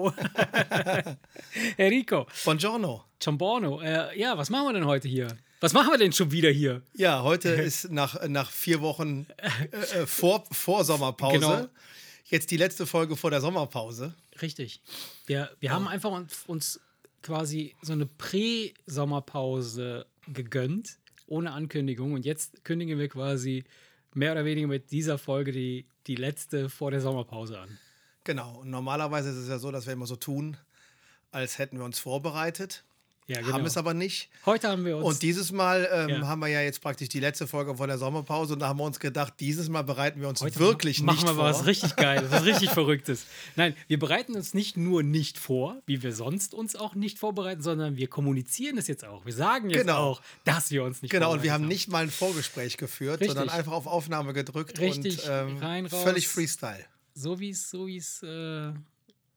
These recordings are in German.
Ciao. Enrico. Buongiorno. Ciamborno. Äh, ja, was machen wir denn heute hier? Was machen wir denn schon wieder hier? Ja, heute ist nach, nach vier Wochen äh, äh, vor, vor Sommerpause Genau. jetzt die letzte Folge vor der Sommerpause. Richtig. Wir, wir haben einfach uns, uns quasi so eine Prä-Sommerpause gegönnt, ohne Ankündigung. Und jetzt kündigen wir quasi mehr oder weniger mit dieser Folge die, die letzte vor der Sommerpause an. Genau. Und normalerweise ist es ja so, dass wir immer so tun, als hätten wir uns vorbereitet. Ja, Haben es aber nicht. Heute haben wir uns. Und dieses Mal ähm, Ja. haben wir ja jetzt praktisch die letzte Folge vor der Sommerpause und da haben wir uns gedacht, dieses Mal bereiten wir uns Heute wirklich machen nicht wir vor. was richtig Geiles, was richtig Verrücktes. Nein, wir bereiten uns nicht nur nicht vor, wie wir sonst uns auch nicht vorbereiten, sondern wir kommunizieren es jetzt auch. Wir sagen jetzt Genau. auch, dass wir uns nicht Genau, und wir haben nicht mal ein Vorgespräch geführt, Richtig. sondern einfach auf Aufnahme gedrückt Richtig, und ähm, rein, raus. völlig Freestyle. So wie es, so wie es, äh,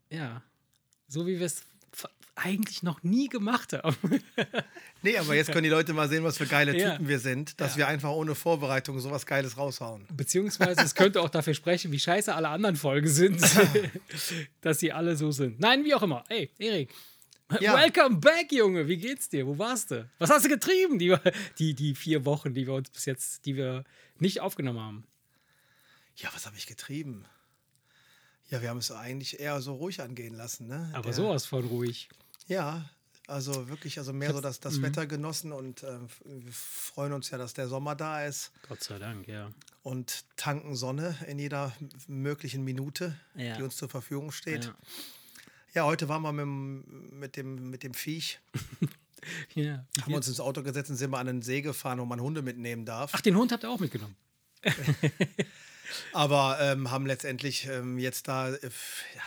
ja, so wie wir es eigentlich noch nie gemacht haben. Nee, aber jetzt können die Leute mal sehen, was für geile Ja. Typen wir sind, dass Ja. wir einfach ohne Vorbereitung sowas Geiles raushauen. Beziehungsweise es könnte auch dafür sprechen, wie scheiße alle anderen Folgen sind, dass sie alle so sind. Nein, wie auch immer. Ey, Erik. Ja. Welcome back, Junge. Wie geht's dir? Wo warst du? Was hast du getrieben, die, die, die vier Wochen, die wir uns bis jetzt, die wir nicht aufgenommen haben? Ja, was habe ich getrieben? Ja, wir haben es eigentlich eher so ruhig angehen lassen, ne? Aber Der- sowas von ruhig. Ja, also wirklich, also mehr so das, das Mhm. Wetter genossen und ähm, wir freuen uns ja, dass der Sommer da ist Gott sei Dank, ja. und tanken Sonne in jeder möglichen Minute, Ja. die uns zur Verfügung steht. Ja. Ja, heute waren wir mit, dem- mit, dem, mit dem Viech, ja. haben wir uns ins Auto gesetzt und sind mal an den See gefahren, wo man Hunde mitnehmen darf. Ach, den Hund habt ihr auch mitgenommen. Aber ähm, haben letztendlich ähm, jetzt da, äh,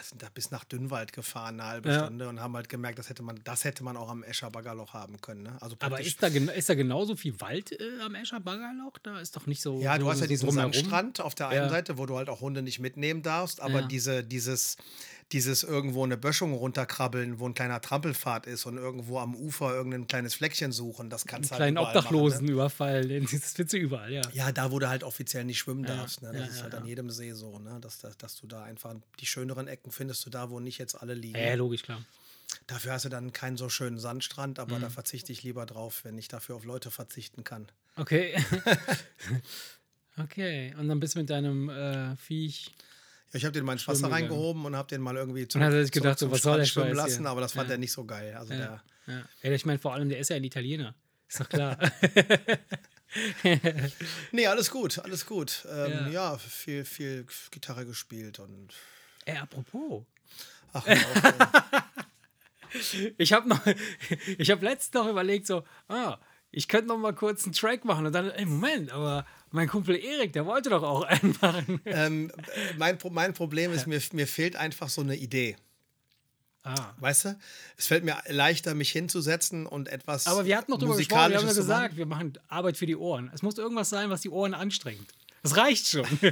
sind da bis nach Dünnwald gefahren, eine halbe Ja. Stunde und haben halt gemerkt, das hätte man, das hätte man auch am Escher Baggerloch haben können. Ne? Also Aber ist da, ist da genauso viel Wald äh, am Escher Baggerloch? Da ist doch nicht so. Ja, du so, hast ja so diesen. Sandstrand auf der einen Ja. Seite, wo du halt auch Hunde nicht mitnehmen darfst, aber Ja. diese, dieses, dieses irgendwo eine Böschung runterkrabbeln, wo ein kleiner Trampelpfad ist und irgendwo am Ufer irgendein kleines Fleckchen suchen, das kannst du halt kleinen Obdachlosen Machen, überfallen. Das findest du überall, ja. ne? Ja, da, wo du halt offiziell nicht schwimmen darfst. Ne? Das ja, ist ja, halt ja. an jedem See so, ne? dass, dass, dass du da einfach die schöneren Ecken findest du da, wo nicht jetzt alle liegen. Ja, logisch, klar. Dafür hast du dann keinen so schönen Sandstrand, aber Mhm. da verzichte ich lieber drauf, wenn ich dafür auf Leute verzichten kann. Okay. okay. Und dann bist du mit deinem äh, Viech. Ich habe den mal ins Wasser reingehoben und habe den mal irgendwie Und hat sich gedacht, so, zum was soll der schwimmen lassen, hier? aber das fand Ja. er nicht so geil. Also Ja. der, Ja. ja, ich meine, vor allem, der ist ja ein Italiener. Ist doch klar. nee, alles gut, alles gut. Ähm, Ja. ja. viel, viel Gitarre gespielt und Ey, apropos. ach, ey. Ich habe noch, ich habe letztens noch überlegt, so, ah, ich könnte noch mal kurz einen Track machen und dann, ey, Moment, aber mein Kumpel Erik, der wollte doch auch einen machen. ähm, äh, mein, mein Problem ist, mir, mir fehlt einfach so eine Idee. Ah. Weißt du? Es fällt mir leichter, mich hinzusetzen und etwas Aber wir hatten noch drüber gesprochen, wir haben ja gesagt, wir machen Arbeit für die Ohren. Es muss irgendwas sein, was die Ohren anstrengt. Das reicht schon.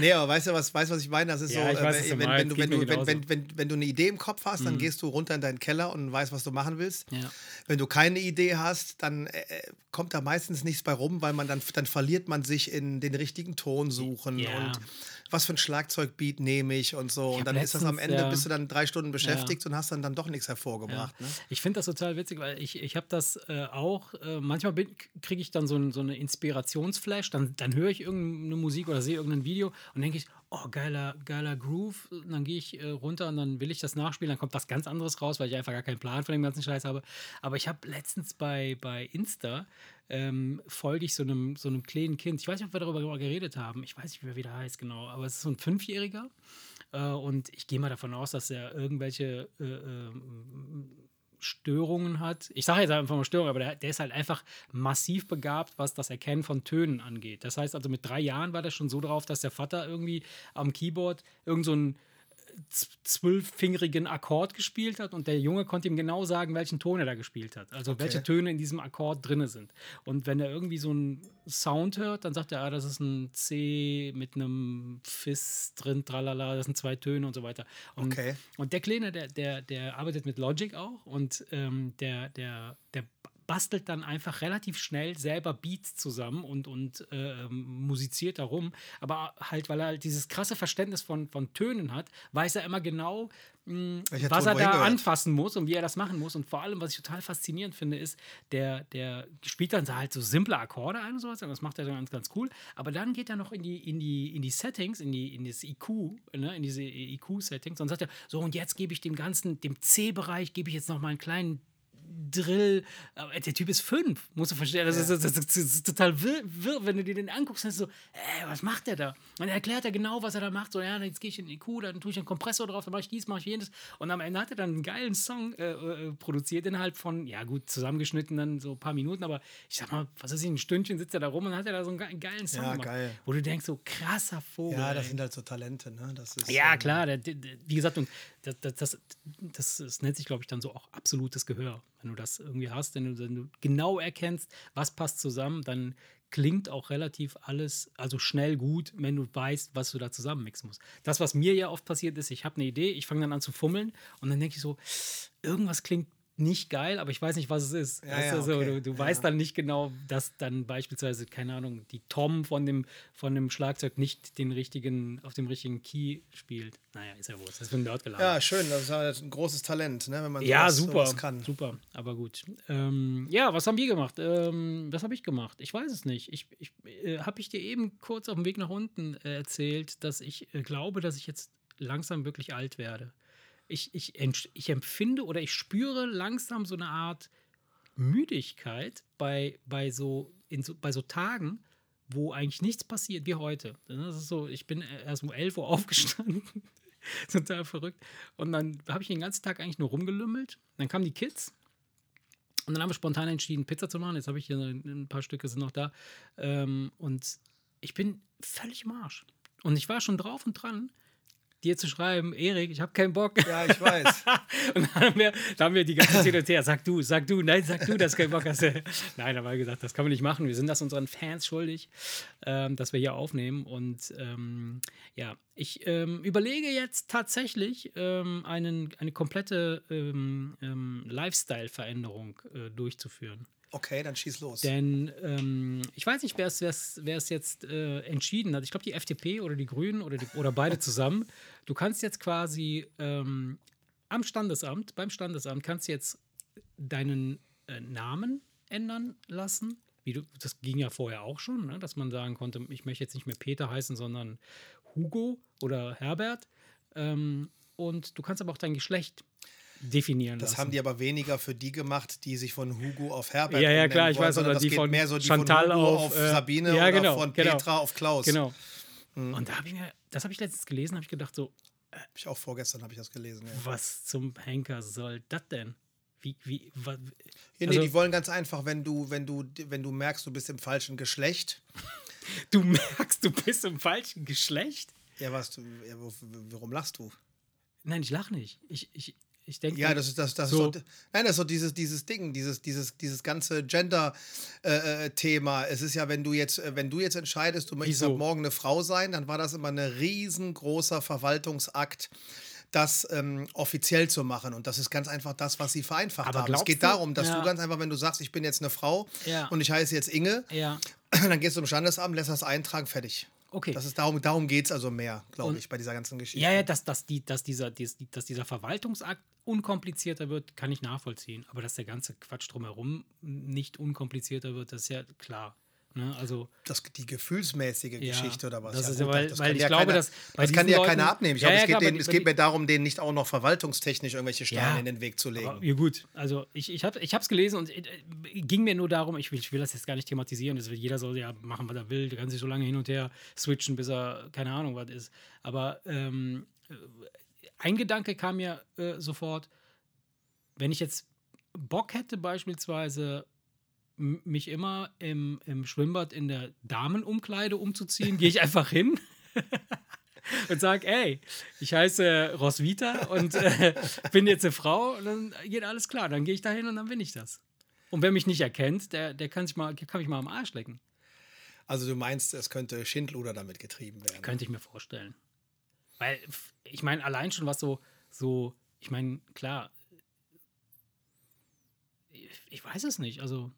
Nee, aber weißt du, was, weißt, du, was ich meine? Das ist Ja, so, weiß, du wenn, wenn, du, wenn, du, wenn, wenn, wenn, wenn du eine Idee im Kopf hast, dann gehst du runter in deinen Keller und weißt, was du machen willst. Ja. Wenn du keine Idee hast, dann äh, äh, kommt da meistens nichts bei rum, weil man dann, dann verliert man sich in den richtigen Ton suchen Ja. und was für ein Schlagzeugbeat nehme ich und so. hab und dann ist das am letztens, Ende, ja. bist du dann drei Stunden beschäftigt und hast dann, dann doch nichts hervorgebracht. Ne? Ich finde das total witzig, weil ich, ich habe das äh, auch, äh, manchmal kriege ich dann so, ein, so eine Inspirationsflash, dann, dann höre ich irgendeine Musik oder sehe irgendein Video und denke ich, oh, geiler, geiler Groove. Und dann gehe ich äh, runter und dann will ich das nachspielen, dann kommt was ganz anderes raus, weil ich einfach gar keinen Plan von dem ganzen Scheiß habe. Aber ich habe letztens bei, bei Insta ähm, folge ich so einem, so einem kleinen Kind. Ich weiß nicht, ob wir darüber geredet haben. Ich weiß nicht, wie er wieder heißt, genau. Aber es ist so ein Fünfjähriger. Äh, und ich gehe mal davon aus, dass er irgendwelche äh, ähm, Störungen hat. Ich sage jetzt einfach mal Störungen, aber der, der ist halt einfach massiv begabt, was das Erkennen von Tönen angeht. Das heißt also, mit drei Jahren war das schon so drauf, dass der Vater irgendwie am Keyboard irgend so ein zwölffingerigen Akkord gespielt hat und der Junge konnte ihm genau sagen, welchen Ton er da gespielt hat. Also welche Töne in diesem Akkord drin sind. Und wenn er irgendwie so einen Sound hört, dann sagt er, ah, das ist ein C mit einem Fis drin, tralala, das sind zwei Töne und so weiter. Und, Okay. und der Kleine, der, der, der arbeitet mit Logic auch und ähm, der, der, der bastelt dann einfach relativ schnell selber Beats zusammen und, und äh, musiziert darum. Aber halt, weil er halt dieses krasse Verständnis von, von Tönen hat, weiß er immer genau, mh, Welcher was er da gehört. anfassen muss und wie er das machen muss. Und vor allem, was ich total faszinierend finde, ist, der, der spielt dann so halt so simple Akkorde ein und sowas. Und das macht er dann ganz, ganz cool. Aber dann geht er noch in die, in die, in die Settings, in, die, in das IQ, ne, in diese IQ-Settings und sagt er, so und jetzt gebe ich dem ganzen, dem C-Bereich, gebe ich jetzt noch mal einen kleinen Drill. Aber der Typ ist fünf, musst du verstehen. Das, ist, das, ist, das ist total wirr, wirr, wenn du dir den anguckst. Dann ist so, ey, was macht der da? Und dann erklärt er genau, was er da macht. So, ja, jetzt gehe ich in den IQ, dann tue ich einen Kompressor drauf, dann mache ich dies, mache ich jenes. Und am Ende hat er dann einen geilen Song äh, äh, produziert, innerhalb von, ja gut, zusammengeschnitten dann so ein paar Minuten, aber ich sag mal, was weiß ich, ein Stündchen sitzt er da rum und hat er da so einen ge- geilen Song Ja, gemacht. geil. Wo du denkst, so krasser Vogel. Ja, das ey. sind halt so Talente, ne? Das ist, Ja, ähm, klar, der, der, wie gesagt, das, das, das, das nennt sich, glaube ich, dann so auch absolutes Gehör. Wenn du das irgendwie hast, wenn du, wenn du genau erkennst, was passt zusammen, dann klingt auch relativ alles, also schnell gut, wenn du weißt, was du da zusammenmixen musst. Das, was mir ja oft passiert ist, ich habe eine Idee, ich fange dann an zu fummeln und dann denke ich so, irgendwas klingt nicht geil, aber ich weiß nicht, was es ist. Ja, ja, du, so, okay. du, du Ja. weißt dann nicht genau, dass dann beispielsweise, keine Ahnung, die Tom von dem, von dem Schlagzeug nicht den richtigen, auf dem richtigen Key spielt. Naja, ist ja wohl. Das ist ein Nerd geladen. Ja, schön. Das ist halt ein großes Talent, ne? wenn man Ja, sowas, super, sowas kann. super, aber gut. Ähm, ja, was haben wir gemacht? Ähm, was habe ich gemacht? Ich weiß es nicht. Ich, ich äh, habe ich dir eben kurz auf dem Weg nach unten äh, erzählt, dass ich äh, glaube, dass ich jetzt langsam wirklich alt werde. Ich, ich, ich empfinde oder ich spüre langsam so eine Art Müdigkeit bei, bei, so, so, bei so Tagen, wo eigentlich nichts passiert, wie heute. Das ist so, ich bin erst um 11 Uhr aufgestanden. Total verrückt. Und dann habe ich den ganzen Tag eigentlich nur rumgelümmelt. Dann kamen die Kids. Und dann haben wir spontan entschieden, Pizza zu machen. Jetzt habe ich hier ein ein paar Stücke sind noch da. Ähm, und ich bin völlig im Arsch. Und ich war schon drauf und dran, dir zu schreiben, Erik, ich habe keinen Bock. Ja, ich weiß. Und dann haben wir, dann haben wir die ganze Zeit her, sag du, sag du, nein, sag du, dass kein Bock hast. Nein, aber gesagt, das kann man nicht machen. Wir sind das unseren Fans schuldig, ähm, dass wir hier aufnehmen. Und ähm, ja, ich ähm, überlege jetzt tatsächlich ähm, einen, eine komplette ähm, ähm, Lifestyle-Veränderung äh, durchzuführen. Okay, dann schieß los. Denn ähm, ich weiß nicht, wer es- jetzt äh, entschieden hat. Ich glaube, die FDP oder die Grünen oder, die, oder beide zusammen. Du kannst jetzt quasi ähm, am Standesamt, beim Standesamt, kannst du jetzt deinen äh, Namen ändern lassen. Du, das ging ja vorher auch schon, ne? dass man sagen konnte, ich möchte jetzt nicht mehr Peter heißen, sondern Hugo oder Herbert. Ähm, und du kannst aber auch dein Geschlecht definieren das lassen. haben die aber weniger für die gemacht, die sich von Hugo auf Herbert Ja, ja, klar, ich wollen, weiß, sondern oder das die geht von mehr so die Chantal von Hugo auf, auf, äh, Sabine ja, oder genau, von genau. Petra auf Klaus. Genau. Und da habe ich mir, das habe ich letztens gelesen, habe ich gedacht, so, Hab ich auch vorgestern habe ich das gelesen. Ja. was zum Henker soll das denn? Wie, wie, wa, Ja, nee, Also- die wollen ganz einfach, wenn du, wenn du, wenn du merkst, du bist im falschen Geschlecht. du merkst, du bist im falschen Geschlecht? Ja, was, du, ja, warum lachst du? Nein, ich lache nicht. Ich, ich, ich denke, Ja, das ist das, das So. ist doch, nein, das ist so dieses, dieses Ding, dieses, dieses, dieses ganze Gender-Thema. es ist ja, wenn du jetzt, äh, wenn du jetzt entscheidest, du möchtest ab morgen eine Frau sein, dann war das immer ein riesengroßer Verwaltungsakt, das ähm, offiziell zu machen. Und das ist ganz einfach das, was sie vereinfacht Aber haben. Es geht du- darum, dass Ja. du ganz einfach, wenn du sagst, ich bin jetzt eine Frau Ja. und ich heiße jetzt Inge, ja, dann gehst du zum Standesamt, lässt das eintragen, fertig. Okay. Das ist darum, darum geht es also mehr, glaube ich, bei dieser ganzen Geschichte. ja, ja, dass, dass, die, dass, dieser, dies- dass dieser Verwaltungsakt unkomplizierter wird, kann ich nachvollziehen. Aber dass der ganze Quatsch drumherum nicht unkomplizierter wird, das ist ja klar. Ne? Also, das, die gefühlsmäßige Ja, Geschichte oder was? das ja, ist gut, ja, weil- das weil kann ich ja glaube, keiner, dass das kann ja keiner abnehmen. Ich Ja, glaube, ja, es, geht denen, die- es geht mir darum, denen nicht auch noch verwaltungstechnisch irgendwelche Steine Ja. in den Weg zu legen. Aber, ja gut, also ich, ich habe es gelesen und äh, ging mir nur darum, ich will, ich will das jetzt gar nicht thematisieren, das will, jeder soll ja machen, was er will, der kann sich so lange hin und her switchen, bis er keine Ahnung was ist. Aber ähm, äh, ein Gedanke kam mir äh, sofort, wenn ich jetzt Bock hätte beispielsweise mich immer im, im Schwimmbad in der Damenumkleide umzuziehen, gehe ich einfach hin und sage, ey, ich heiße Roswitha und äh, bin jetzt eine Frau und dann geht alles klar. Dann gehe ich da hin und dann bin ich das. Und wer mich nicht erkennt, der, der kann, sich mal, kann mich mal am Arsch lecken. Also du meinst, es könnte Schindluder damit getrieben werden. Könnte ich mir vorstellen. Weil, ich meine, allein schon was so, so, ich meine, klar, ich weiß es nicht. Also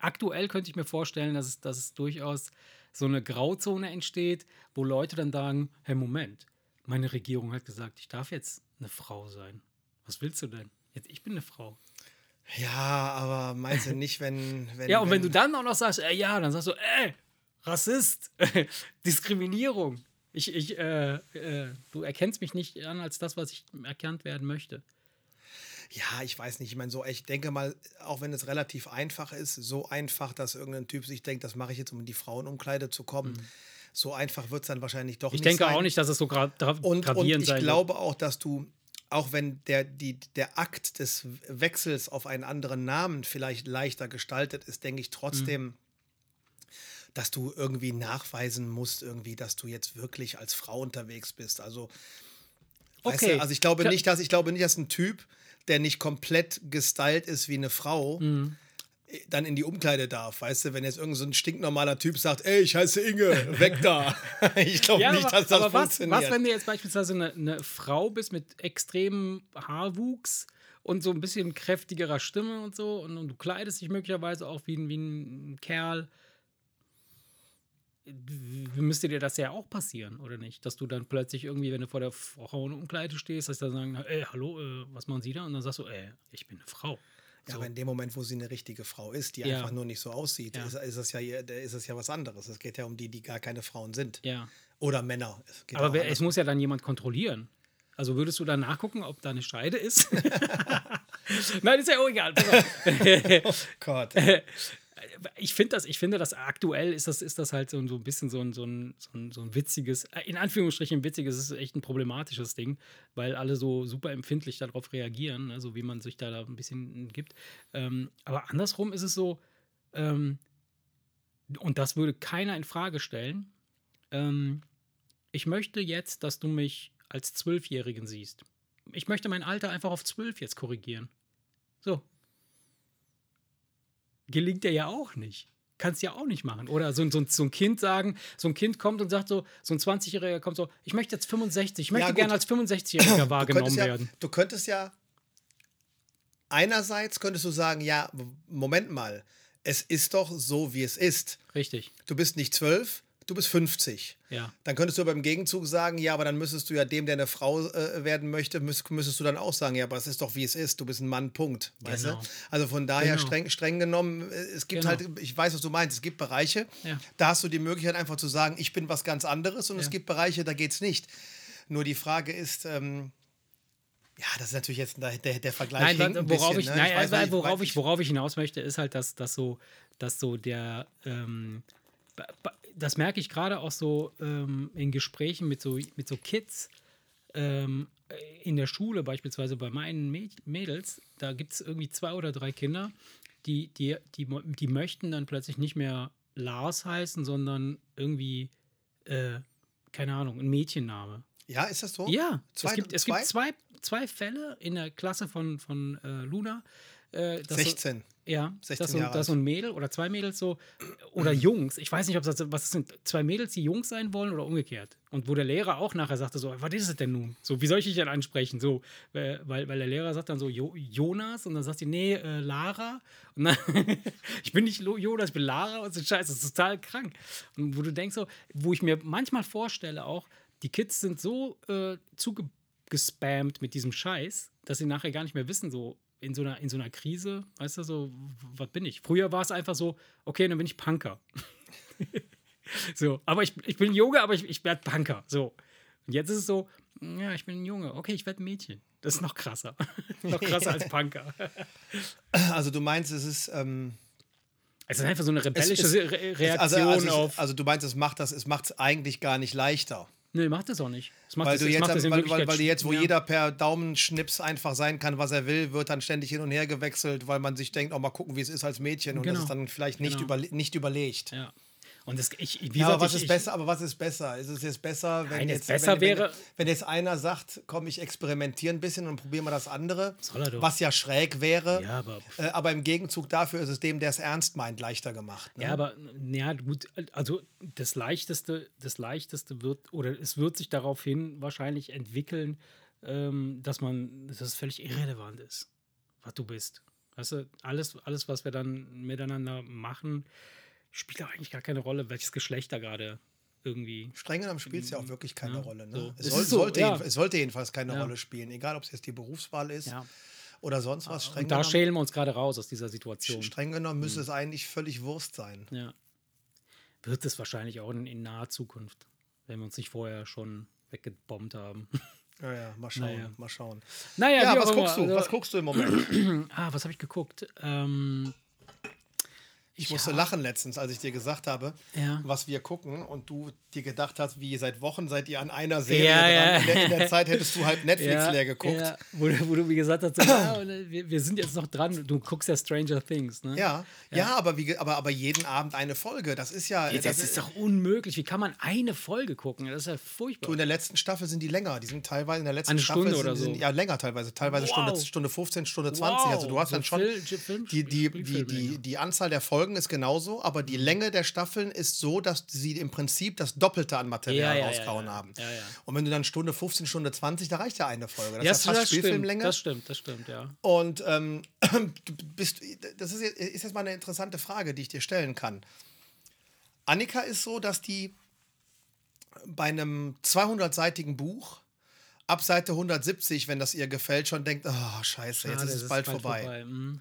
aktuell könnte ich mir vorstellen, dass es, dass es durchaus so eine Grauzone entsteht, wo Leute dann sagen, hey Moment, meine Regierung hat gesagt, ich darf jetzt eine Frau sein. Was willst du denn? Jetzt, ich bin eine Frau. Ja, aber meinst du nicht, wenn. wenn ja, und wenn, wenn du dann auch noch sagst, äh, ja, dann sagst du, ey, Rassist, Diskriminierung. Ich, ich, äh, äh, du erkennst mich nicht an als das, was ich erkannt werden möchte. Ja, ich weiß nicht. Ich meine, so, ich denke mal, auch wenn es relativ einfach ist, so einfach, dass irgendein Typ sich denkt, das mache ich jetzt, um in die Frauenumkleide zu kommen. Mhm. So einfach wird es dann wahrscheinlich doch ich nicht. Ich denke sein. auch nicht, dass es so gra und, gravierend und ich glaube auch, dass du, auch wenn der, die, der Akt des Wechsels auf einen anderen Namen vielleicht leichter gestaltet ist, denke ich trotzdem, mhm dass du irgendwie nachweisen musst, irgendwie, dass du jetzt wirklich als Frau unterwegs bist. Also, okay. Weißt du, also ich glaube nicht, dass ich glaube nicht, dass ein Typ, der nicht komplett gestylt ist wie eine Frau, mhm. dann in die Umkleide darf. Weißt du, wenn jetzt irgendein so ein stinknormaler Typ sagt, ey, ich heiße Inge, weg da. ich glaube ja, nicht, dass das aber funktioniert. Was, was, wenn du jetzt beispielsweise eine, eine Frau bist mit extremem Haarwuchs? und so ein bisschen kräftigerer Stimme und so und, und, du kleidest dich möglicherweise auch wie, wie ein Kerl müsste dir das ja auch passieren, oder nicht? Dass du dann plötzlich irgendwie, wenn du vor der Frauenumkleide stehst, dass sie dann sagen, ey, hallo, äh, was machen Sie da? Und dann sagst du, ey, ich bin eine Frau. Ja, so. aber in dem Moment, wo sie eine richtige Frau ist, die ja. einfach nur nicht so aussieht, ja. ist, ist, es ja, ist es ja was anderes. Es geht ja um die, die gar keine Frauen sind. Ja. Oder Männer. aber wer, es muss ja dann jemand kontrollieren. Also würdest du dann nachgucken, ob da eine Scheide ist? Nein, ist ja auch egal. oh Gott. Ich finde das, ich finde das aktuell ist das, ist das halt so, so ein bisschen so ein, so, ein, so, ein, so ein witziges, äh, in Anführungsstrichen witziges, ist echt ein problematisches Ding, weil alle so super empfindlich darauf reagieren, also wie man sich da, da ein bisschen gibt. Ähm, aber andersrum ist es so, ähm, und das würde keiner in Frage stellen. Ähm, ich möchte jetzt, dass du mich als Zwölfjährigen siehst. Ich möchte mein Alter einfach auf zwölf jetzt korrigieren. So, gelingt dir ja auch nicht. Kannst ja auch nicht machen. Oder so, so, so ein Kind sagen, so ein Kind kommt und sagt so, so ein 20-Jähriger kommt so, ich möchte jetzt 65, ich möchte ja, gerne als 65-Jähriger wahrgenommen ja, werden. Du könntest ja, einerseits könntest du sagen, ja, Moment mal, es ist doch so, wie es ist. Richtig. Du bist nicht zwölf, du bist 50. Ja. Dann könntest du aber im Gegenzug sagen, ja, aber dann müsstest du ja dem, der eine Frau äh, werden möchte, müsst, müsstest du dann auch sagen, ja, aber es ist doch wie es ist, du bist ein Mann, Punkt. Weißt genau. du? Also von daher genau. streng, streng genommen, äh, es gibt genau. halt, ich weiß, was du meinst, es gibt Bereiche, ja. da hast du die Möglichkeit einfach zu sagen, ich bin was ganz anderes und ja. es gibt Bereiche, da geht es nicht. Nur die Frage ist, ähm, ja, das ist natürlich jetzt der, der, der Vergleich. Nein, worauf, bisschen, ich, ne? nein, ich weiß, worauf, ich, worauf ich hinaus möchte, ist halt, dass, dass, so, dass so der ähm, das merke ich gerade auch so ähm, in Gesprächen mit so, mit so Kids ähm, in der Schule, beispielsweise bei meinen Mädels, da gibt es irgendwie zwei oder drei Kinder, die, die, die, die möchten dann plötzlich nicht mehr Lars heißen, sondern irgendwie, äh, keine Ahnung, ein Mädchenname. Ja, ist das so? Ja, zwei, es gibt, es zwei? gibt zwei, zwei Fälle in der Klasse von, von äh, Luna. Äh, 16. So, ja, 16 das, so, Jahre das so ein Mädel oder zwei Mädels so, oder Jungs. Ich weiß nicht, ob das, was sind, zwei Mädels, die Jungs sein wollen oder umgekehrt. Und wo der Lehrer auch nachher sagte so, was ist es denn nun? So, wie soll ich dich denn ansprechen? So, weil, weil der Lehrer sagt dann so, jo, Jonas und dann sagt sie, nee, äh, Lara. Und dann, ich bin nicht Jonas, ich bin Lara und so, scheiße, das ist total krank. Und wo du denkst so, wo ich mir manchmal vorstelle auch, die Kids sind so äh, zugespammt mit diesem Scheiß, dass sie nachher gar nicht mehr wissen, so, in so einer, in so einer Krise, weißt du, so, was bin ich? Früher war es einfach so, okay, dann bin ich Punker. so, aber ich, ich bin Junge, aber ich, ich werde Punker. So. Und jetzt ist es so, ja, ich bin ein Junge, okay, ich werde ein Mädchen. Das ist noch krasser. noch krasser als Punker. also du meinst, es ist. Ähm es ist einfach so eine rebellische es, es, Reaktion also, also, auf. Also du meinst, es macht das, es macht es eigentlich gar nicht leichter. Nee, macht es auch nicht. weil, das, du jetzt, weil, weil, weil jetzt, wo ja. jeder per Daumenschnips einfach sein kann, was er will, wird dann ständig hin und her gewechselt, weil man sich denkt, auch oh, mal gucken, wie es ist als Mädchen. Und genau. das ist dann vielleicht nicht, genau. überle nicht überlegt. Ja. Und das, ich, wie ja, aber, was ich, ist besser, aber was ist besser? Ist es jetzt besser, wenn, nein, jetzt, besser wenn, wäre, wenn, wenn, jetzt einer sagt, komm, ich experimentiere ein bisschen und probiere mal das andere, was ja schräg wäre. Ja, aber, äh, aber im Gegenzug dafür ist es dem, der es ernst meint, leichter gemacht. Ne? Ja, aber ja, gut, also das Leichteste, das Leichteste wird, oder es wird sich daraufhin wahrscheinlich entwickeln, ähm, dass man, dass es völlig irrelevant ist, was du bist. Weißt du, alles, alles, was wir dann miteinander machen, spielt auch eigentlich gar keine Rolle, welches Geschlecht da gerade irgendwie. Streng genommen spielt es ja auch wirklich keine Ja, Rolle. Ne? so. Es, Es soll, ist so, sollte, ja. es sollte jedenfalls keine Ja. Rolle spielen, egal ob es jetzt die Berufswahl ist oder sonst was. Streng Und da genommen, schälen wir uns gerade raus aus dieser Situation. streng genommen müsste Mhm. es eigentlich völlig Wurst sein. Ja. Wird es wahrscheinlich auch in, in naher Zukunft, wenn wir uns nicht vorher schon weggebombt haben. Ja, ja, mal schauen, Naja. mal schauen. Naja, was guckst du? immer. was Also, guckst du im Moment? ah, was habe ich geguckt? Ähm, Ich musste Ja. lachen letztens, als ich dir gesagt habe, Ja. was wir gucken und du dir gedacht hast, wie seit Wochen seid ihr an einer Serie Ja, dran. In, der, in der Zeit hättest du halt Netflix leer geguckt. Wo, du- wo du mir gesagt hast, so, äh, wir, wir sind jetzt noch dran. Du guckst ja Stranger Things, ne? Ja, ja, aber, wie, aber, aber jeden Abend eine Folge. Das ist ja. Das das ist doch unmöglich. Wie kann man eine Folge gucken? Das ist ja furchtbar. Du, in der letzten Staffel sind die länger. Die sind teilweise in der letzten Eine Staffel Stunde sind, oder sind so. ja länger teilweise. Teilweise Wow. Stunde, Stunde 15, Stunde 20. Also du hast So dann schon. Film- Die, die, die, die, die Anzahl der Folgen ist genauso, aber Mhm. die Länge der Staffeln ist so, dass sie im Prinzip das Doppelte an Material Ja, rausgehauen haben. Und wenn du dann Stunde 15, Stunde 20, da reicht ja eine Folge. Das Ja, ist ja fast das stimmt, Spielfilmlänge. das stimmt, das stimmt, ja. Und ähm, bist, das ist jetzt, ist jetzt mal eine interessante Frage, die ich dir stellen kann. Annika ist so, dass die bei einem 200-seitigen Buch ab Seite 170, wenn das ihr gefällt, schon denkt, oh, scheiße, jetzt Schade, ist es das bald, vorbei. Mhm.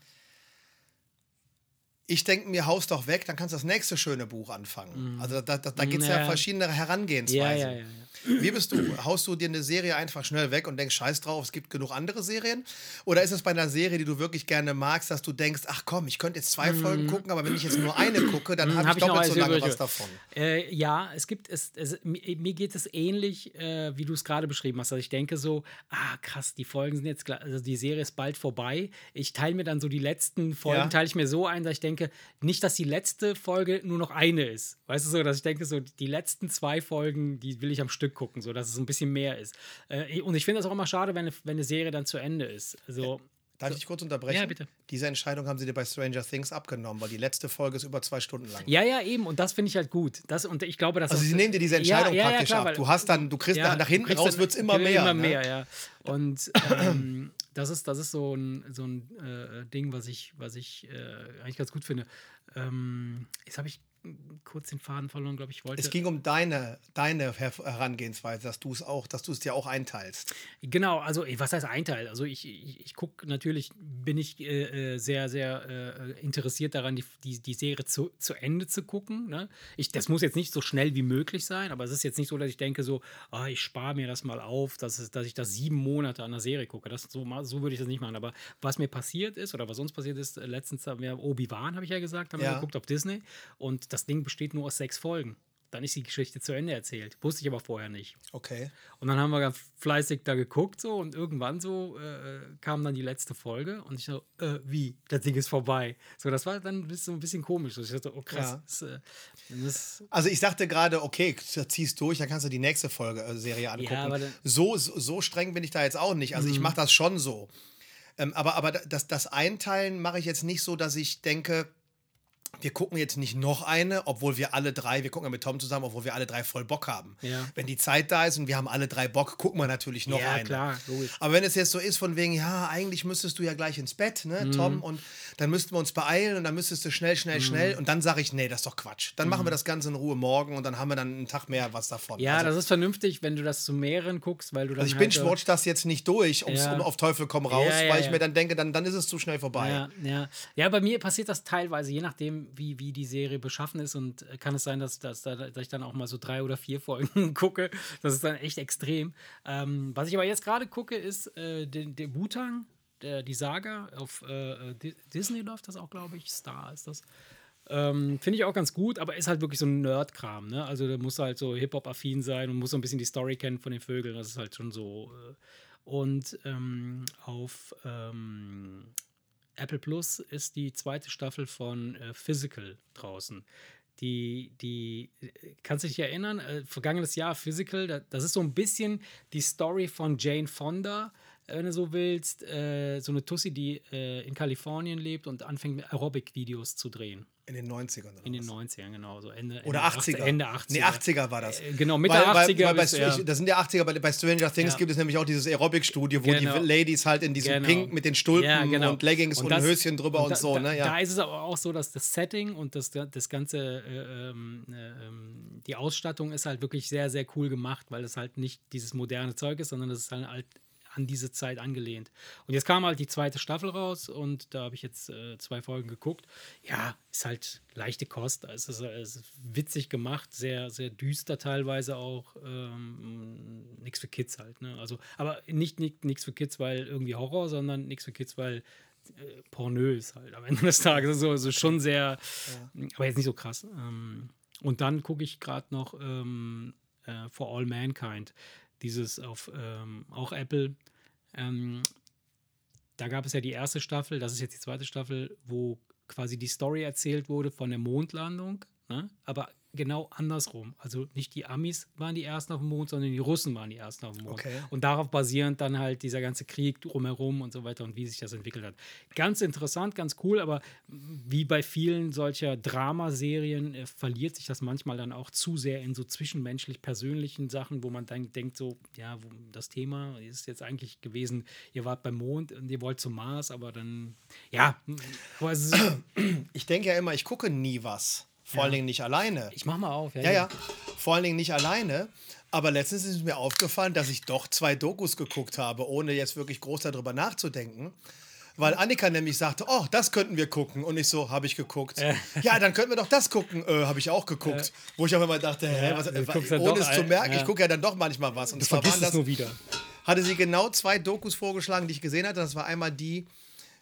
Ich denke mir, haust doch weg, dann kannst du das nächste schöne Buch anfangen. Also da, da, da gibt es ja. Mhm. Ja. verschiedene Herangehensweisen. Ja, ja. Wie bist du? Haust du dir eine Serie einfach schnell weg und denkst, scheiß drauf, es gibt genug andere Serien? Oder ist es bei einer Serie, die du wirklich gerne magst, dass du denkst, ach komm, ich könnte jetzt zwei Folgen gucken, aber wenn ich jetzt nur eine gucke, dann habe Mhm. Hab ich doppelt so lange was davon. Äh, ja, es gibt es, es mi- mir geht es ähnlich, äh, wie du es gerade beschrieben hast. Also ich denke so, ah krass, die Folgen sind jetzt, also die Serie ist bald vorbei. Ich teile mir dann so die letzten Folgen, Ja. teile ich mir so ein, dass ich denke, nicht, dass die letzte Folge nur noch eine ist. Weißt du so, dass ich denke so, die letzten zwei Folgen, die will ich am Stück gucken, so dass es ein bisschen mehr ist. Äh, und ich finde das auch immer schade, wenn eine, wenn eine Serie dann zu Ende ist. Also Darf ich dich kurz unterbrechen? Ja, bitte. Diese Entscheidung haben sie dir bei Stranger Things abgenommen, weil die letzte Folge ist über zwei Stunden lang. ja, ja, eben. Und das finde ich halt gut. Das, und ich glaube, dass Also sie nehmen dir diese Entscheidung Ja, ja, praktisch klar, ab. Du hast dann, du kriegst nach, nach hinten raus wird es immer mehr. Immer ne? mehr, ja. Und ähm, das ist, das ist so ein, so ein äh, Ding, was ich, was ich äh, eigentlich ganz gut finde. Ähm, jetzt habe ich kurz den Faden verloren, glaube ich, wollte. Es ging um deine, deine Her Herangehensweise, dass du es auch, dass du es dir auch einteilst. Genau, also was heißt Einteil? Also ich, ich, ich gucke natürlich, bin ich äh, äh, sehr, sehr äh, interessiert daran, die, die, die Serie zu, zu Ende zu gucken. Ne? Ich, das muss jetzt nicht so schnell wie möglich sein, aber es ist jetzt nicht so, dass ich denke so, ah, ich spare mir das mal auf, dass, es, dass ich das sieben Monate an der Serie gucke. Das, so, so würde ich das nicht machen. Aber was mir passiert ist oder was uns passiert ist, äh, letztens haben wir Obi-Wan, habe ich ja gesagt, haben wir Ja. geguckt auf Disney und das Ding besteht nur aus sechs Folgen. Dann ist die Geschichte zu Ende erzählt. Wusste ich aber vorher nicht. Okay. Und dann haben wir ganz fleißig da geguckt so und irgendwann so äh, kam dann die letzte Folge und ich so, äh, wie? Das Ding ist vorbei. So, das war dann so ein bisschen komisch. Ich dachte, oh krass. Ja. Das, äh, Also ich sagte gerade, okay, ziehst durch, dann kannst du die nächste Folge äh, Serie angucken. aber dann- Mhm. so, so, so streng bin ich da jetzt auch nicht. Also ich mache das schon so. Ähm, aber aber das, das Einteilen mache ich jetzt nicht so, dass ich denke, wir gucken jetzt nicht noch eine, obwohl wir alle drei, wir gucken ja mit Tom zusammen, obwohl wir alle drei voll Bock haben. Ja. Wenn die Zeit da ist und wir haben alle drei Bock, gucken wir natürlich noch Ja, eine. klar, logisch. Aber wenn es jetzt so ist, von wegen, ja, eigentlich müsstest du ja gleich ins Bett, Mhm. ne, Tom, und dann müssten wir uns beeilen und dann müsstest du schnell, schnell, Mhm. schnell. Und dann sage ich, nee, das ist doch Quatsch. Dann machen wir das Ganze in Ruhe morgen und dann haben wir dann einen Tag mehr was davon. ja, also, das ist vernünftig, wenn du das zu mehreren guckst, weil du dann also ich halt, binge-watch das jetzt nicht durch, ums, Ja. um auf Teufel komm raus, weil ich mir dann denke, dann, dann ist es zu schnell vorbei. Ja, ja. ja, bei mir passiert das teilweise, je nachdem, wie, wie die Serie beschaffen ist. Und äh, kann es sein, dass, dass, da- dass ich dann auch mal so drei oder vier Folgen gucke. Das ist dann echt extrem. Ähm, was ich aber jetzt gerade gucke, ist äh, den, der Wu-Tang, der, die Saga. Auf äh, Di- Disney läuft das auch, glaube ich. Star ist das. Ähm, Finde ich auch ganz gut, aber ist halt wirklich so ein Nerd-Kram. Ne? Also da muss halt so Hip-Hop-affin sein und muss so ein bisschen die Story kennen von den Vögeln. Das ist halt schon so. Äh, und ähm, auf ähm, Apple Plus ist die zweite Staffel von äh, Physical draußen. Die, die, kannst du dich erinnern? Äh, vergangenes Jahr Physical, da, das ist so ein bisschen die Story von Jane Fonda, wenn du so willst, äh, so eine Tussi, die äh, in Kalifornien lebt und anfängt Aerobic-Videos zu drehen. In den 90ern. Oder In den was? 90ern, genau. So Ende, Oder Ende 80er. Ende 80er. Nee, 80er war das. Äh, genau, Mitte weil, 80er. Weil, weil bis, ja. ich, das sind ja 80er, bei, bei Stranger Things Ja. gibt es nämlich auch dieses Aerobic-Studio, wo Genau. die Ladies halt in diesem Genau. Pink mit den Stulpen Ja, genau. und Leggings und, das- Höschen drüber und, da, so. Da, ne? da ist es aber auch so, dass das Setting und das, das ganze, äh, ähm, äh, ähm, die Ausstattung ist halt wirklich sehr, sehr cool gemacht, weil es halt nicht dieses moderne Zeug ist, sondern es ist halt an diese Zeit angelehnt. Und jetzt kam halt die zweite Staffel raus und da habe ich jetzt äh, zwei Folgen geguckt. Ja, ist halt leichte Kost. Es ist, es ist witzig gemacht, sehr, sehr düster teilweise auch. Ähm, nichts für Kids halt. Ne? Also, aber nicht nichts für Kids, weil irgendwie Horror, sondern nichts für Kids, weil äh, pornös halt am Ende des Tages. Also, also schon sehr, aber jetzt nicht so krass. Ähm, und dann gucke ich gerade noch ähm, äh, For All Mankind. Dieses auf ähm, auch Apple. Ähm, da gab es ja die erste Staffel, das ist jetzt die zweite Staffel, wo quasi die Story erzählt wurde von der Mondlandung, ne? aber genau andersrum. Also nicht die Amis waren die ersten auf dem Mond, sondern die Russen waren die ersten auf dem Mond. Okay. Und darauf basierend dann halt dieser ganze Krieg drumherum und so weiter und wie sich das entwickelt hat. Ganz interessant, ganz cool, aber wie bei vielen solcher Dramaserien äh, verliert sich das manchmal dann auch zu sehr in so zwischenmenschlich persönlichen Sachen, wo man dann denkt so, ja, das Thema ist jetzt eigentlich gewesen, ihr wart beim Mond und ihr wollt zum Mars, aber dann, ja, aber Ich denke ja immer, ich gucke nie was. Vor Ja. allen Dingen nicht alleine. ich mach mal auf. Ja, ja. Vor allen Dingen nicht alleine. Aber letztens ist mir aufgefallen, dass ich doch zwei Dokus geguckt habe, ohne jetzt wirklich groß darüber nachzudenken. Weil Annika nämlich sagte, oh, das könnten wir gucken. Und ich so, habe ich geguckt. Ja, dann könnten wir doch das gucken. Äh, habe ich auch geguckt. Wo ich auch immer dachte, hä, Ja, was, äh, ohne es zu merken, ja. ich gucke ja dann doch manchmal was. Und Du zwar vergisst waren das, nur wieder. hatte sie genau zwei Dokus vorgeschlagen, die ich gesehen hatte. Das war einmal die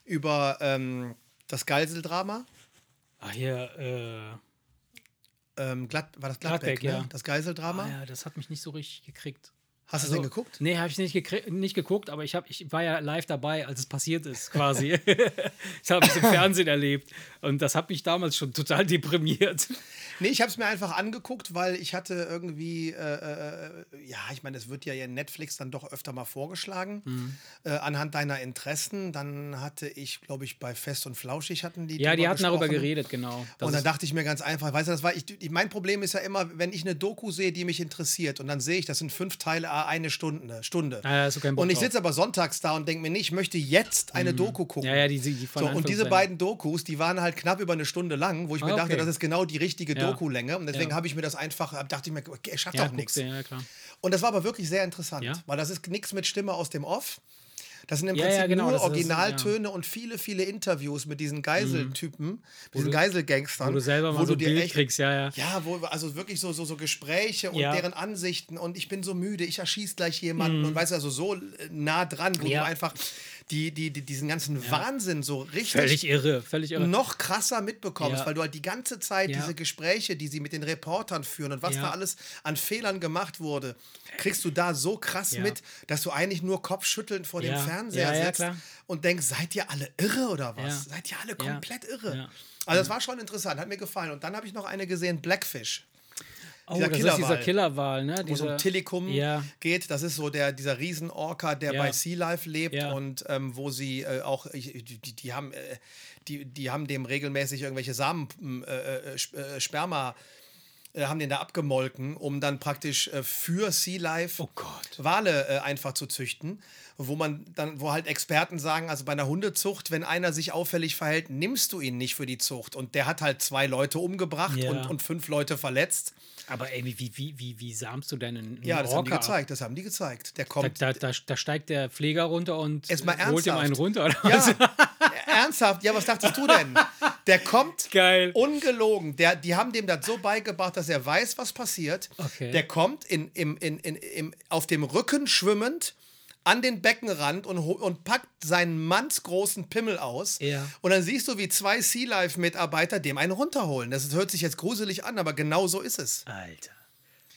über ähm, das Geiseldrama. Ach hier, äh, Ähm, Glatt, war das Gladbeck, Gladbeck, ne? ja. Das Geiseldrama. ah, ja, das hat mich nicht so richtig gekriegt. Hast du Also, den geguckt? Nee, habe ich nicht, nicht geguckt, aber ich, hab, ich war ja live dabei, als es passiert ist, quasi. das habe ich im Fernsehen erlebt. Und das hat mich damals schon total deprimiert. Nee, ich habe es mir einfach angeguckt, weil ich hatte irgendwie, äh, äh, ja, ich meine, es wird ja in Netflix dann doch öfter mal vorgeschlagen, Mhm. äh, anhand deiner Interessen. Dann hatte ich, glaube ich, bei Fest und Flauschig hatten die Ja, die hatten darüber geredet, genau. Das und dann dachte ich mir ganz einfach, weißt du, das war ich, ich- mein Problem ist ja immer, wenn ich eine Doku sehe, die mich interessiert und dann sehe ich, das sind fünf Teile, ah, eine Stunde, Stunde. Ja, und ich sitze aber sonntags da und denke mir nicht, ich möchte jetzt eine Doku gucken. Ja, ja, die, die So, und diese beiden Dokus, die waren halt knapp über eine Stunde lang, wo ich mir Ah, dachte, okay. das ist genau die richtige Ja. Doku-Länge. Und deswegen habe ich mir das einfach, dachte ich mir, okay, er schafft auch nichts. Und das war aber wirklich sehr interessant, weil das ist nichts mit Stimme aus dem Off. Das sind im Ja, Prinzip ja, genau, nur das ist- Originaltöne und viele, viele Interviews mit diesen Geiseltypen, diesen du- Geiselgangstern. Wo du selber mal so ein Bild kriegst, ja, ja. Ja, wo, also wirklich so, so, so Gespräche und deren Ansichten und ich bin so müde, ich erschieß gleich jemanden und weißt du, also so äh, nah dran, wo Mhm. Du einfach die, die, die, diesen ganzen Wahnsinn so richtig Völlig irre, völlig irre. noch krasser mitbekommst, Ja. weil du halt die ganze Zeit Ja. diese Gespräche, die sie mit den Reportern führen und was Ja. da alles an Fehlern gemacht wurde, kriegst du da so krass Ja. mit, dass du eigentlich nur Kopfschüttelnd vor dem Ja. Fernseher Ja, ja, sitzt und denkst, seid ihr alle irre oder was? Ja. Seid ihr alle Ja. komplett irre? Ja. Also das war schon interessant, hat mir gefallen. Und dann habe ich noch eine gesehen, Blackfish. Oh, dieser das ist dieser Killerwal. Killerwal, ne? Wo es um Dieser, Tillicum Ja. geht. Das ist so der, dieser Riesenorca, der Ja. bei Sea Life lebt Ja. und ähm, wo sie äh, auch, ich- die, die, haben, äh, die, die haben dem regelmäßig irgendwelche Samen, äh, äh, äh, Sperma, äh, haben den da abgemolken, um dann praktisch für Sea Life Oh. Wale einfach zu züchten, wo man dann, wo halt Experten sagen, also bei einer Hundezucht, wenn einer sich auffällig verhält, nimmst du ihn nicht für die Zucht. Und der hat halt zwei Leute umgebracht Ja. und, und fünf Leute verletzt. Aber ey, wie, wie, wie, wie, samst du denn einen Ja, das haben die ab? gezeigt, das haben die gezeigt. Der Da, kommt. da, da, da steigt der Pfleger runter und holt ihm einen runter. Oder Ja, was? ernsthaft. Ja, was dachtest du denn? Der kommt Geil. ungelogen. Der, die haben dem das so beigebracht, dass er weiß, was passiert. Okay. Der kommt in, im, in, in, im, auf dem Rücken schwimmend an den Beckenrand und, und packt seinen mannsgroßen Pimmel aus. Ja. Und dann siehst du, wie zwei Sea Life-Mitarbeiter dem einen runterholen. Das hört sich jetzt gruselig an, aber genau so ist es. Alter.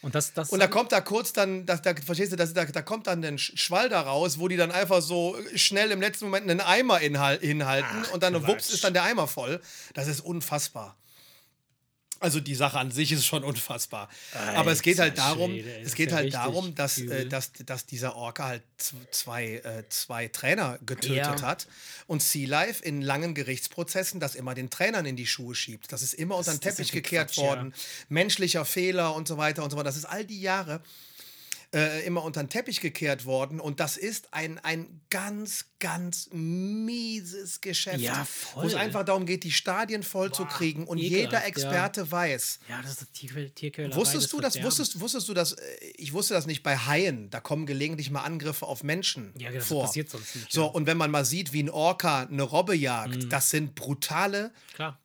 Und das, das Und da kommt da kurz dann, da, da, verstehst du, das, da, da kommt dann ein Sch- Schwall da raus, wo die dann einfach so schnell im letzten Moment einen Eimer inhal hinhalten Ach, und dann Quatsch. wups ist dann der Eimer voll. Das ist unfassbar. Also die Sache an sich ist schon unfassbar. Aber es geht halt Alter darum, Schwede, es geht ja halt darum, dass, äh, dass, dass dieser Orca halt zwei, äh, zwei Trainer getötet Ja. hat und Sea Life in langen Gerichtsprozessen das immer den Trainern in die Schuhe schiebt. Das ist immer unter den Teppich gekehrt Quatsch, ja. worden. Menschlicher Fehler und so weiter und so fort. Das ist all die Jahre äh, immer unter den Teppich gekehrt worden und das ist ein, ein ganz, ganz mieses Geschäft. Ja, Wo es voll. einfach darum geht, die Stadien voll zu Boah, kriegen und ekelhaft, jeder ja. Experte weiß, Ja, das ist Tierquäl Tierquälerei. Wusstest du das? Wusstest, wusstest du das? äh, Ich wusste das nicht bei Haien. Da kommen gelegentlich mal Angriffe auf Menschen Ja, das vor. passiert sonst nicht, So, ja. und wenn man mal sieht, wie ein Orca eine Robbe jagt, Mhm. das sind brutale, Klar.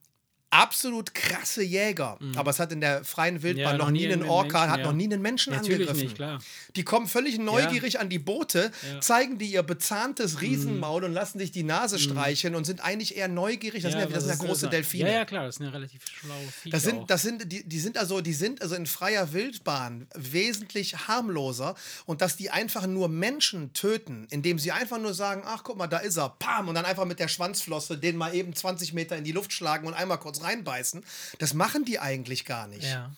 Absolut krasse Jäger. Aber es hat in der freien Wildbahn Mhm. Ja, noch, noch nie einen Orca, Menschen, hat ja. noch nie einen Menschen Natürlich angegriffen. nicht, klar. Die kommen völlig neugierig an die Boote, Ja. zeigen dir ihr bezahntes Riesenmaul und lassen sich die Nase streicheln und sind eigentlich eher neugierig. Das sind ja, das sind ja große das? Delfine. Ja, ja, klar, das sind ja relativ schlaue Viecher Das sind, das sind, die, die sind also, die sind also in freier Wildbahn wesentlich harmloser und dass die einfach nur Menschen töten, indem sie einfach nur sagen, ach guck mal, da ist er, pam, und dann einfach mit der Schwanzflosse den mal eben 20 Meter in die Luft schlagen und einmal kurz reinbeißen, das machen die eigentlich gar nicht. ja.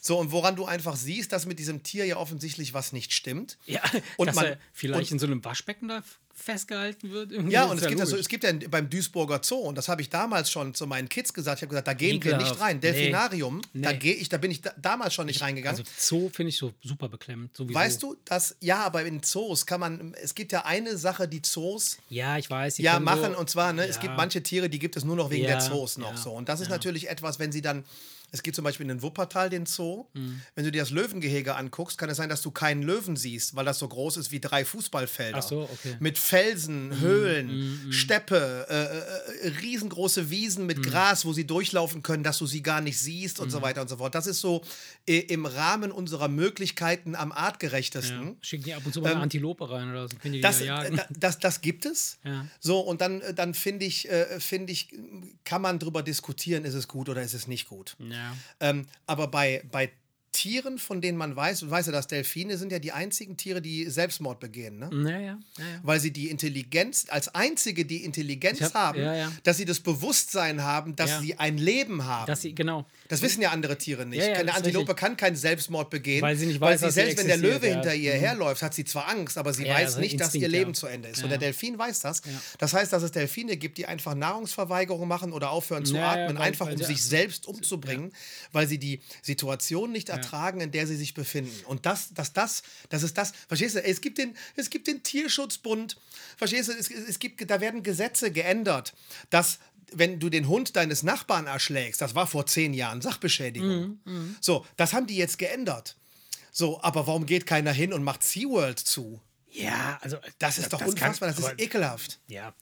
So, und woran du einfach siehst, dass mit diesem Tier ja offensichtlich was nicht stimmt. Ja, Und dass man- er vielleicht und- in so einem Waschbecken da festgehalten wird. irgendwie, Ja, und es gibt, ja so, es gibt ja beim Duisburger Zoo, und das habe ich damals schon zu meinen Kids gesagt, ich habe gesagt, da gehen wir Ekelhaft. nicht rein. Nee. Delfinarium, da Nee. gehe ich, da bin ich da, damals schon nicht reingegangen. Also Zoo finde ich so super beklemmend. Sowieso. Weißt du, dass, ja, aber in Zoos kann man, es gibt ja eine Sache, die Zoos Ja, ich weiß. ja machen, so, und zwar, ne, es Ja. gibt manche Tiere, die gibt es nur noch wegen der Ja, Zoos noch ja, so. Und das ist ja. natürlich etwas, wenn sie dann, es gibt zum Beispiel in den Wuppertal den Zoo, Mhm. wenn du dir das Löwengehege anguckst, kann es sein, dass du keinen Löwen siehst, weil das so groß ist wie drei Fußballfelder. Ach so, okay. Mit Felsen, Höhlen, Steppe, äh, äh, riesengroße Wiesen Mhm. mit Gras, wo sie durchlaufen können, dass du sie gar nicht siehst und so weiter und so fort. Das ist so äh, im Rahmen unserer Möglichkeiten am artgerechtesten. Ja. Schicken die ab und zu mal eine Antilope rein oder so. Können die Ähm, Das, die äh, jagen. da- das, das gibt es. Ja. So, und dann, äh, dann finde ich, äh, finde ich, kann man drüber diskutieren, ist es gut oder ist es nicht gut. ja. Ähm, aber bei, bei Tieren, von denen man weiß, du weißt ja, dass Delfine sind ja die einzigen Tiere, die Selbstmord begehen, ne? Ja, ja, ja, ja. Weil sie die Intelligenz, als einzige die Intelligenz hab- haben, ja, dass sie das Bewusstsein haben, dass sie ein Leben haben. Dass sie, genau. Das wissen ja andere Tiere nicht. Eine Antilope kann keinen Selbstmord begehen, Weil sie nicht weil weiß, sie dass sie selbst, wenn der Löwe hinter ihr Mhm. herläuft, hat sie zwar Angst, aber sie weiß also nicht, dass ihr Instinkt, Leben zu Ende ist. Und der Delfin weiß das. Das heißt, dass es Delfine gibt, die einfach Nahrungsverweigerung machen oder aufhören zu atmen, weil- einfach weil um sie- sich selbst umzubringen, weil sie die Situation nicht ertragen, in der sie sich befinden. Und das, das, das, das ist das. Verstehst du? Es gibt den, es gibt den Tierschutzbund. Verstehst du? Es, es gibt, da werden Gesetze geändert, dass wenn du den Hund deines Nachbarn erschlägst, das war vor zehn Jahren Sachbeschädigung. Mhm, So, das haben die jetzt geändert. So, aber warum geht keiner hin und macht SeaWorld zu? Ja, also. Das ist doch kann- unfassbar, das ist aber- ekelhaft. Ja,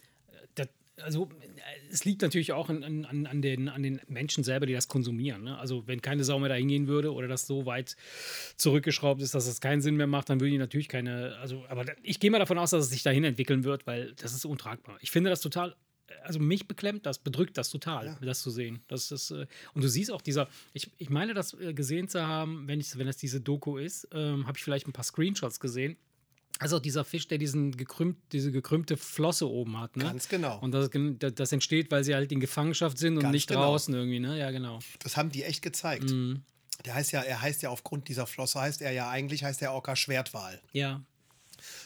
das, also es liegt natürlich auch an, an- an, den, an den Menschen selber, die das konsumieren. Ne? Also wenn keine Sau mehr da hingehen würde oder das so weit zurückgeschraubt ist, dass es keinen Sinn mehr macht, dann würde die natürlich keine, also aber ich gehe mal davon aus, dass es sich dahin entwickeln wird, weil das ist untragbar. Ich finde das total, also mich beklemmt das, bedrückt das total, das zu sehen. Das ist, äh, und du siehst auch dieser, ich, ich meine das äh, gesehen zu haben, wenn, ich, wenn das diese Doku ist, ähm, habe ich vielleicht ein paar Screenshots gesehen. Also dieser Fisch, der diesen gekrümmt, diese gekrümmte Flosse oben hat, ne? Ganz genau. Und das, das entsteht, weil sie halt in Gefangenschaft sind und Ganz nicht genau. draußen irgendwie, ne? Ja, genau. Das haben die echt gezeigt. Mhm. Der heißt ja, er heißt ja aufgrund dieser Flosse, heißt er ja eigentlich, heißt der Orca Schwertwal. Ja.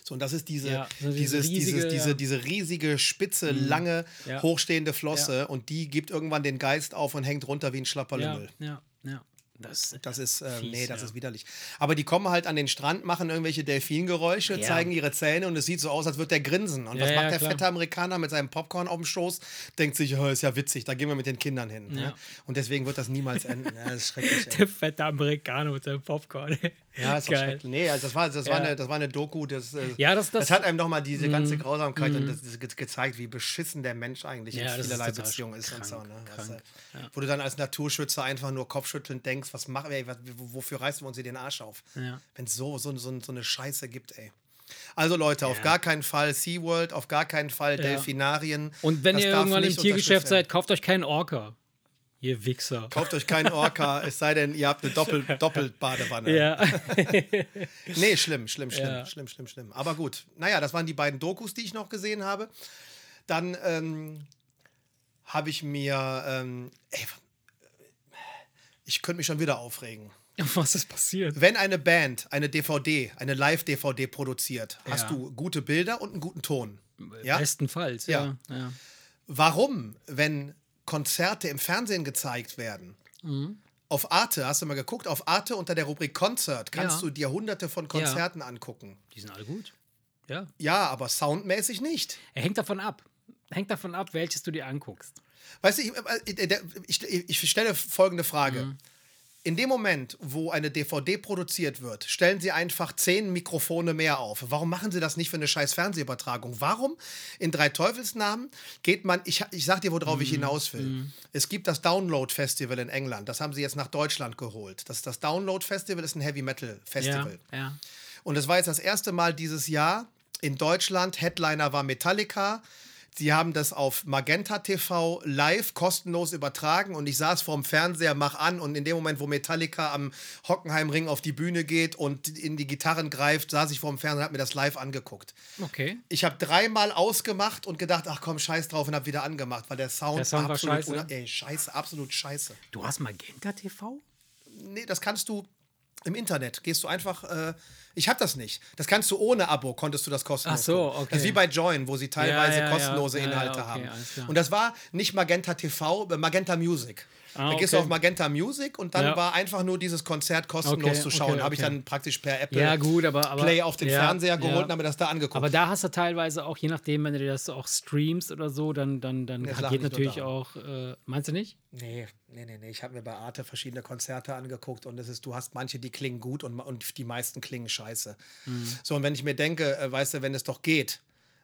So, und das ist diese, Ja, so diese dieses, riesige, dieses, diese, ja. diese riesige, spitze, lange, Ja. hochstehende Flosse und die gibt irgendwann den Geist auf und hängt runter wie ein schlapper Ja, Lümmel. ja, ja. Das, Das ist, äh, Fies, nee, das ja. ist widerlich. Aber die kommen halt an den Strand, machen irgendwelche Delfingeräusche, Ja. zeigen ihre Zähne und es sieht so aus, als würde der grinsen. Und Ja, was macht der klar. fette Amerikaner mit seinem Popcorn auf dem Schoß? Denkt sich, oh, ist ja witzig, da gehen wir mit den Kindern hin. Ne? Und deswegen wird das niemals enden. Das ist schrecklich. Ey. der fette Amerikaner mit seinem Popcorn. Ja, ist Geil. schrecklich. Nee, also das war, das, war eine, das war eine Doku, das, äh, Ja, das- das- Mhm. hat einem nochmal diese ganze Grausamkeit und das, das ge- gezeigt, wie beschissen der Mensch eigentlich in das vielerlei Beziehungen ist und so. krank, Ne? krank, Weißt du? ja. Wo du dann als Naturschützer einfach nur kopfschüttelnd denkst, was machen wir, wofür reißen wir uns hier den Arsch auf? Ja. Wenn es so, so, so, so eine Scheiße gibt, ey. Also Leute, auf Ja. gar keinen Fall SeaWorld, auf gar keinen Fall Delfinarien. Und wenn Das ihr irgendwann im Tiergeschäft seid, kauft euch keinen Orca. Ihr Wichser. Kauft euch keinen Orca, es sei denn, ihr habt eine Doppel Doppelbadewanne. Ja. Nee, schlimm, schlimm, schlimm, Ja. schlimm, schlimm, schlimm. Aber gut, naja, das waren die beiden Dokus, die ich noch gesehen habe. Dann ähm, habe ich mir, ähm, ey, Ich könnte mich schon wieder aufregen. Was ist passiert? Wenn eine Band eine DVD, eine Live-DVD produziert, Ja. hast du gute Bilder und einen guten Ton. Ja? Bestenfalls, ja. ja. Warum, wenn Konzerte im Fernsehen gezeigt werden, Mhm. auf Arte, hast du mal geguckt, auf Arte unter der Rubrik Concert kannst du dir hunderte von Konzerten angucken. Die sind alle gut. Ja. Ja, aber soundmäßig nicht. Er hängt davon ab. Hängt davon ab, welches du dir anguckst. Weißt du, ich, äh, der- ich, ich stelle folgende Frage. Mhm. In dem Moment, wo eine DVD produziert wird, stellen Sie einfach zehn Mikrofone mehr auf. Warum machen Sie das nicht für eine scheiß Fernsehübertragung? Warum in drei Teufelsnamen geht man, ich, ich sag dir, worauf Mhm. ich hinaus will. Es gibt das Download Festival in England. Das haben sie jetzt nach Deutschland geholt. Das, das Download Festival ist ein Heavy Metal Festival. Ja, ja. Und es war jetzt das erste Mal dieses Jahr in Deutschland. Headliner war Metallica. Sie haben das auf Magenta TV live kostenlos übertragen und ich saß vorm Fernseher, mach an und in dem Moment, wo Metallica am Hockenheimring auf die Bühne geht und in die Gitarren greift, saß ich vorm Fernseher und hab mir das live angeguckt. Okay. Ich habe dreimal ausgemacht und gedacht, ach komm, scheiß drauf und hab wieder angemacht, weil der Sound, Der Sound war absolut scheiße? una- Ey, scheiße, absolut scheiße. Du hast Magenta TV? Nee, das kannst du im Internet. Gehst du einfach. Äh, ich habe das nicht. Das kannst du ohne Abo, konntest du das kostenlos. Ach so, okay. Das ist wie bei Join, wo sie teilweise Ja, ja, kostenlose Ja, Inhalte okay, haben. Und das war nicht Magenta TV, Magenta Music. Ah, da gehst du auf Magenta Music und dann Ja. war einfach nur dieses Konzert kostenlos Okay, zu schauen. okay, Habe ich dann praktisch per Apple Ja, gut, aber. aber Play auf den ja, Fernseher geholt und habe mir das da angeguckt. Aber da hast du teilweise auch, je nachdem, wenn du das auch streamst oder so, dann, dann, dann Das geht natürlich auch. Äh, meinst du nicht? Nee, nee, nee, nee. Ich habe mir bei Arte verschiedene Konzerte angeguckt und es ist, du hast manche, die klingen gut und, und die meisten klingen scheiße. Mhm. So, und wenn ich mir denke, äh, weißt du, wenn es doch geht,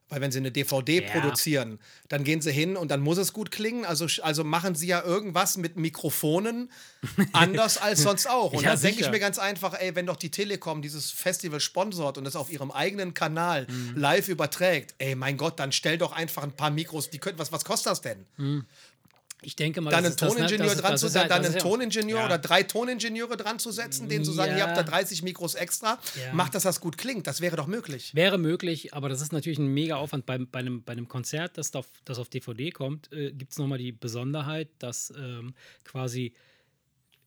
weil wenn sie eine DVD Ja. produzieren, dann gehen sie hin und dann muss es gut klingen. Also, also machen sie ja irgendwas mit Mikrofonen anders als sonst auch. Und Ja, dann denke ich mir ganz einfach, ey, wenn doch die Telekom dieses Festival sponsort und es auf ihrem eigenen Kanal Mhm. live überträgt, ey, mein Gott, dann stell doch einfach ein paar Mikros, die können, was, was kostet das denn? Ich denke mal, dann das einen ist ne? Toningenieur ist- dran das zu ist setzen, halt- dann einen ist Toningenieur ja. oder drei Toningenieure dran zu setzen, denen zu sagen, ihr Ja. habt da 30 Mikros extra, Ja. macht, dass das gut klingt. Das wäre doch möglich. Wäre möglich, aber das ist natürlich ein mega Aufwand. Bei, bei, einem, bei einem Konzert, das auf, das auf DVD kommt, äh, gibt es nochmal die Besonderheit, dass ähm, quasi.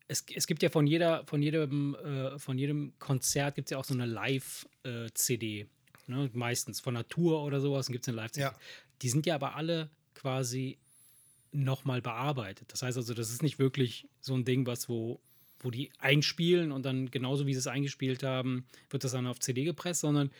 Es, es gibt ja von, jeder, von, jedem, äh, von jedem Konzert gibt es ja auch so eine Live-CD. ne? Meistens von Natur oder sowas gibt es eine Live-CD. Ja. Die sind ja aber alle quasi nochmal bearbeitet. Das heißt also, das ist nicht wirklich so ein Ding, was wo, wo die einspielen und dann genauso wie sie es eingespielt haben, wird das dann auf CD gepresst, sondern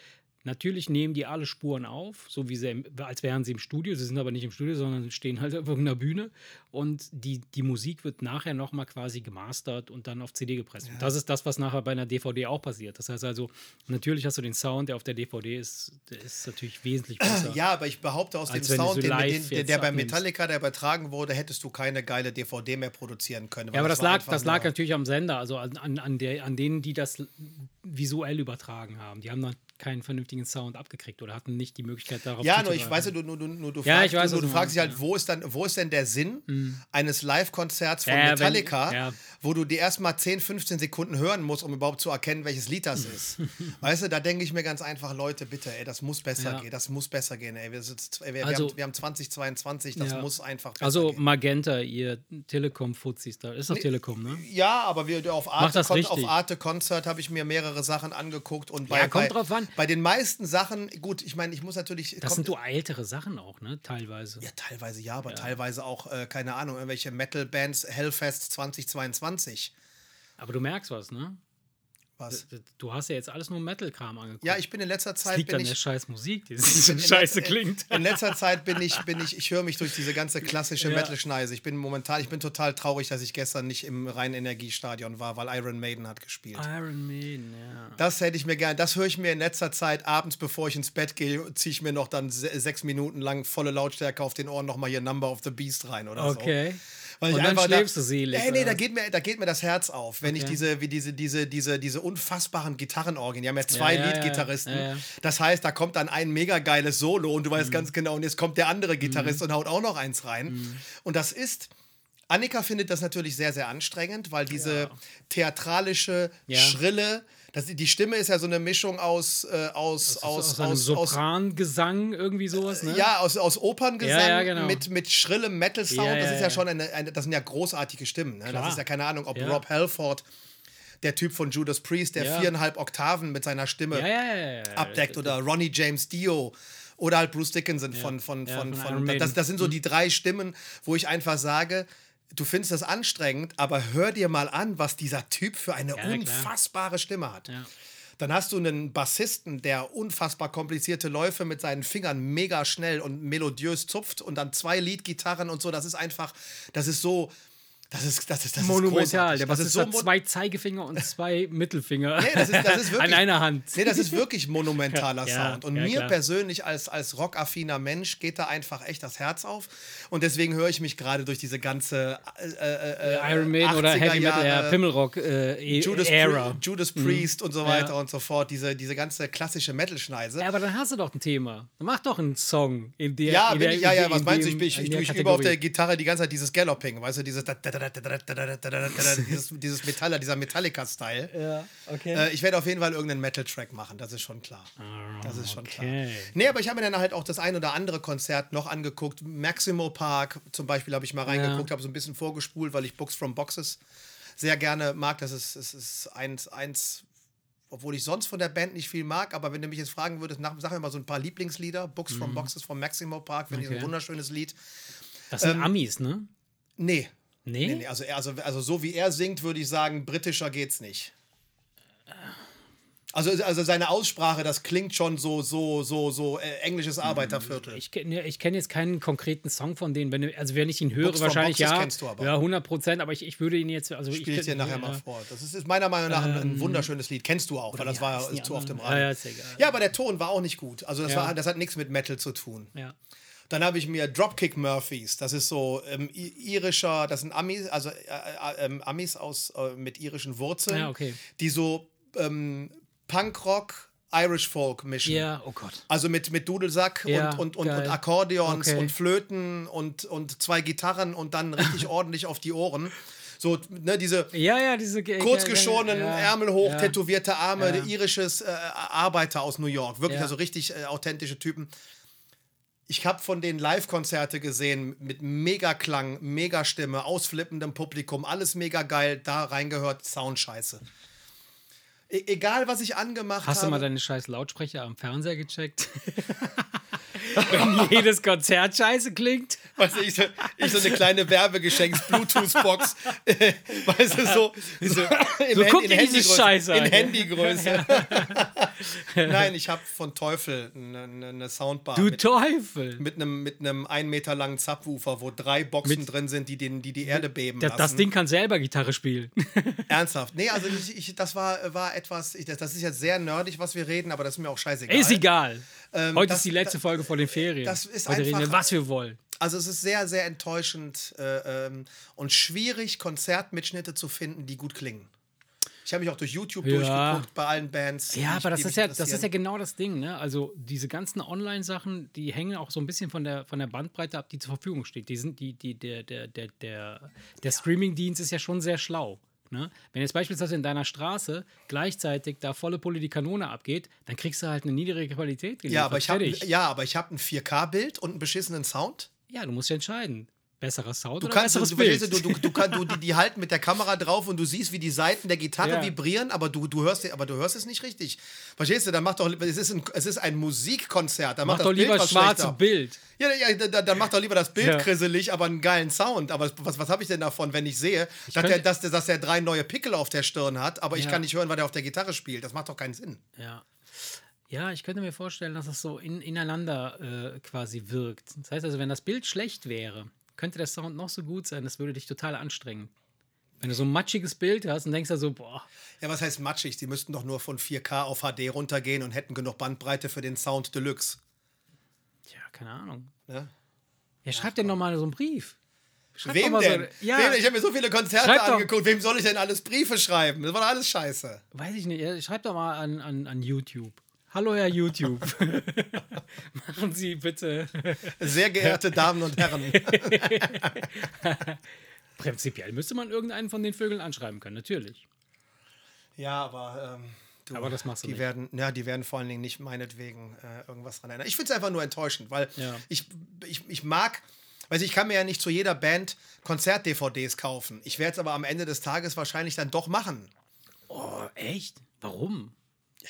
natürlich nehmen die alle Spuren auf, so wie sie, als wären sie im Studio. Sie sind aber nicht im Studio, sondern stehen halt auf irgendeiner Bühne und die, die Musik wird nachher nochmal quasi gemastert und dann auf CD gepresst. Und das ist das, was nachher bei einer DVD auch passiert. Das heißt also, natürlich hast du den Sound, der auf der DVD ist, der ist natürlich wesentlich besser. Ja, aber ich behaupte, aus dem Sound, so den, den, der, der bei. Metallica, der übertragen wurde, hättest du keine geile DVD mehr produzieren können. Ja, aber das, war lag, das lag natürlich am Sender, also an, an, an, der, an denen, die das visuell übertragen haben. Die haben dann keinen vernünftigen Sound abgekriegt oder hatten nicht die Möglichkeit darauf Ja, nur ich weiß, du, du, du, du, Ja, fragst, ich weiß, du, du fragst dich halt, wo ist, dann, wo ist denn der Sinn eines Live-Konzerts von Ja, wenn- Metallica, ja. wo du die erstmal 10, 15 Sekunden hören musst, um überhaupt zu erkennen, welches Lied das ist. weißt du, da denke ich mir ganz einfach, Leute, bitte, ey, das muss besser Ja. gehen, das muss besser gehen, ey. Wir, sind, ey, wir, Also- wir, haben, wir haben 2022, das Ja. muss einfach besser Also gehen. Magenta, ihr Telekom-Fuzis da. Ist doch Telekom, ne? Ja, aber wir auf Arte, Kon auf Arte Concert habe ich mir mehrere Sachen angeguckt und bei, Ja, kommt bei, drauf an. Bei den meisten Sachen, gut, ich meine, ich muss natürlich. Das sind so ältere Sachen auch, ne? Teilweise. Ja, teilweise ja, aber teilweise auch, äh, keine Ahnung, irgendwelche Metal-Bands, Hellfest 2022. Aber du merkst was, ne? Was? Du hast ja jetzt alles nur Metal-Kram angeguckt. Ja, ich bin in letzter das Zeit. liegt Bin an der ich, scheiß Musik, die so scheiße klingt. In letzter Zeit bin ich, bin ich, ich höre mich durch diese ganze klassische Ja. Metal-Schneise. Ich bin momentan, ich bin total traurig, dass ich gestern nicht im Rhein-Energiestadion war, weil Iron Maiden hat gespielt. Iron Maiden, ja. Das hätte ich mir gern, das höre ich mir in letzter Zeit abends, bevor ich ins Bett gehe, ziehe ich mir noch dann se sechs Minuten lang volle Lautstärke auf den Ohren nochmal hier Number of the Beast rein oder so. Okay. Weil Und ich dann schläfst da, du selig, Nee, nee, da geht, mir, da geht mir das Herz auf, wenn ich Okay. diese, wie diese, diese, diese, diese unfassbaren Gitarrenorgien, die haben ja zwei Ja, Lead-Gitarristen. ja, ja. Das heißt, da kommt dann ein mega geiles Solo und du Mhm. weißt ganz genau, und jetzt kommt der andere Gitarrist und haut auch noch eins rein. Mhm. Und das ist. Annika findet das natürlich sehr, sehr anstrengend, weil diese theatralische, schrille, Das, die Stimme ist ja so eine Mischung aus, äh, aus, aus, aus, aus, Soprangesang, irgendwie sowas, ne? Ja, aus, aus Operngesang Ja, ja, genau. mit, mit schrillem Metal-Sound. Ja, das ist ja, schon eine, eine, das sind ja großartige Stimmen. Ne? Das ist ja keine Ahnung, ob. Rob Halford, der Typ von Judas Priest, der viereinhalb Oktaven mit seiner Stimme abdeckt oder Ronnie James Dio oder halt Bruce Dickinson von, von, von, von von, das, das sind so die drei Stimmen, wo ich einfach sage, du findest das anstrengend, aber hör dir mal an, was dieser Typ für eine klar. unfassbare Stimme hat. Ja. Dann hast du einen Bassisten, der unfassbar komplizierte Läufe mit seinen Fingern mega schnell und melodiös zupft und dann zwei Leadgitarren und so. Das ist einfach, das ist so, das ist, das ist, das Monumental. ist. Der Bassist ist so hat zwei Zeigefinger und zwei Mittelfinger. Nee, das ist, das ist wirklich, An einer Hand. Nee, das ist wirklich monumentaler Ja, Sound. Und ja, mir klar. persönlich als, als rockaffiner Mensch geht da einfach echt das Herz auf. Und deswegen höre ich mich gerade durch diese ganze äh, äh, äh, Iron Maiden oder 80er Heavy Metal, ja, Pimmelrock äh, Judas, Era. Pri Judas Priest und so weiter Ja. und so fort. Diese, diese ganze klassische Metal-Schneise. Ja, aber dann hast du doch ein Thema. Dann mach doch einen Song in der. Ja, in der, ich, ja, ja, was meinst du? Ich, ich, ich, ich übe auf der. Gitarre die ganze Zeit dieses Galloping, weißt du, dieses dieses, dieses Metaller, dieser Metallica-Style. Ja, okay. Äh, ich werde auf jeden Fall irgendeinen Metal-Track machen, das ist schon klar. Das ist schon klar. okay. Nee, aber ich habe mir dann halt auch das ein oder andere Konzert noch angeguckt. Maximo Park zum Beispiel habe ich mal reingeguckt, habe so ein bisschen vorgespult, weil ich Books from Boxes sehr gerne mag. Das ist, es ist eins, eins, obwohl ich sonst von der Band nicht viel mag, aber wenn du mich jetzt fragen würdest, nach, sag mir mal so ein paar Lieblingslieder. Books from Boxes von Maximo Park, finde ich ein Mhm. Okay. wunderschönes Lied. Das sind Amis, ne? Nee. Nee? Nee, nee, also, also, also so wie er singt, würde ich sagen, britischer geht's nicht. Also, also seine Aussprache, das klingt schon so, so, so, so äh, englisches Arbeiterviertel. Ich kenne ich kenn jetzt keinen konkreten Song von denen. Wenn, also, wenn ich ihn höre, from wahrscheinlich Boxes ja. kennst du aber. Ja, 100 Prozent. Aber ich, ich würde ihn jetzt. Also Spiele ich dir nachher ja, mal vor. Das ist, ist meiner Meinung nach ein, ein Ähm, wunderschönes Lied. Kennst du auch, weil das wie war zu oft im? Radio. Ja, ja. Ja, aber der Ton war auch nicht gut. Also das, Ja. war, das hat nichts mit Metal zu tun. Ja. Dann habe ich mir Dropkick Murphys. Das ist so ähm, irischer, das sind Amis, also äh, äh, ähm, Amis aus äh, mit irischen Wurzeln, Ja, okay. die so ähm, Punkrock, Irish Folk mischen. Ja, oh Gott. Also mit, mit Dudelsack Ja, und, und, und, und. Akkordeons Okay. und Flöten und, und zwei Gitarren und dann richtig ordentlich auf die Ohren. So, ne, diese Ja, ja, diese. ge- kurzgeschorenen, ja, Ärmel hoch, tätowierte Arme, irisches äh, Arbeiter aus New York. Wirklich, also richtig äh, authentische Typen. Ich habe von denen Live-Konzerte gesehen mit Megaklang, Megastimme, ausflippendem Publikum, alles mega geil. Da reingehört, Sound scheiße. E egal, was ich angemacht Hast du habe. mal deine scheiß Lautsprecher am Fernseher gecheckt? Wenn jedes Konzert scheiße klingt. Weißt du, ich so, ich so eine kleine Werbegeschenks-Bluetooth-Box. weißt du, so, so, So guckt in die diese Handygröße. Scheiße In an. Handygröße. Nein, ich habe von Teufel eine, eine- eine Soundbar Du mit, Teufel. mit einem mit einem ein Meter langen Subwoofer, wo drei Boxen drin sind, die, den, die die Erde beben Das, lassen. das Ding kann selber Gitarre spielen. Ernsthaft. Nee, also ich, ich, das war, war etwas, ich, das, das ist jetzt sehr nerdig, was wir reden, aber das ist mir auch scheißegal. Ist egal. Heute das- ist die letzte Folge vor den Ferien. das ist Heute reden wir, einfach- was wir wollen. Also es ist sehr, sehr enttäuschend äh, ähm, und schwierig, Konzertmitschnitte zu finden, die gut klingen. Ich habe mich auch durch YouTube Ja. durchgeguckt bei allen Bands. Ja, aber das ist ja, das ist ja genau das Ding, ne? Also diese ganzen Online-Sachen, die hängen auch so ein bisschen von der, von der Bandbreite ab, die zur Verfügung steht. Die sind, die, die, der, der, der, der, der Streaming-Dienst ist ja schon sehr schlau. Ne? Wenn jetzt beispielsweise in deiner Straße gleichzeitig da volle Pulle die Kanone abgeht, dann kriegst du halt eine niedrige Qualität geliefert. Ja, aber ich habe ja, aber ich habe ein 4K-Bild und einen beschissenen Sound. Ja, du musst ja entscheiden. Besserer Sound Du oder kannst, besseres du, Bild. du, du, du, kann, du die, die halten mit der Kamera drauf und du siehst, wie die Seiten der Gitarre Ja. vibrieren, aber du, du hörst, aber du hörst es nicht richtig. Verstehst du? Dann mach doch, es ist ein, es ist ein Musikkonzert. Dann Mach macht doch das lieber Bild was schwarze schlechter. Bild. Ja, ja dann, dann mach doch lieber das Bild Ja. grisselig, aber einen geilen Sound. Aber was, was habe ich denn davon, wenn ich sehe, dass, könnte- der, dass, der, dass der drei neue Pickel auf der Stirn hat, aber ich Ja. kann nicht hören, weil der auf der Gitarre spielt? Das macht doch keinen Sinn. Ja. Ja, ich könnte mir vorstellen, dass das so in, ineinander äh, quasi wirkt. Das heißt also, wenn das Bild schlecht wäre, könnte der Sound noch so gut sein, das würde dich total anstrengen. Wenn du so ein matschiges Bild hast und denkst da so, boah, Ja, was heißt matschig? Die müssten doch nur von 4K auf HD runtergehen und hätten genug Bandbreite für den Sound Deluxe. tja, keine Ahnung. Ne? Ja, schreib dir noch mal so einen Brief. Schreib Wem denn? So, ja, Wem? Ich habe mir so viele Konzerte angeguckt. Wem soll ich denn alles Briefe schreiben? Das war doch alles scheiße. weiß ich nicht. ja, Schreib doch mal an, an, an YouTube. Hallo, Herr YouTube. Machen Sie bitte. Sehr geehrte Damen und Herren. Prinzipiell müsste man irgendeinen von den Vögeln anschreiben können, natürlich. Ja, aber ähm, Du, Aber das machst du die nicht. Werden, ja, die werden vor allen Dingen nicht meinetwegen äh, irgendwas dran erinnern. Ich finde es einfach nur enttäuschend, weil Ja. ich, ich, ich mag, also ich kann mir ja nicht zu jeder Band Konzert-DVDs kaufen. Ich werde es aber am Ende des Tages wahrscheinlich dann doch machen. Oh, echt? Warum?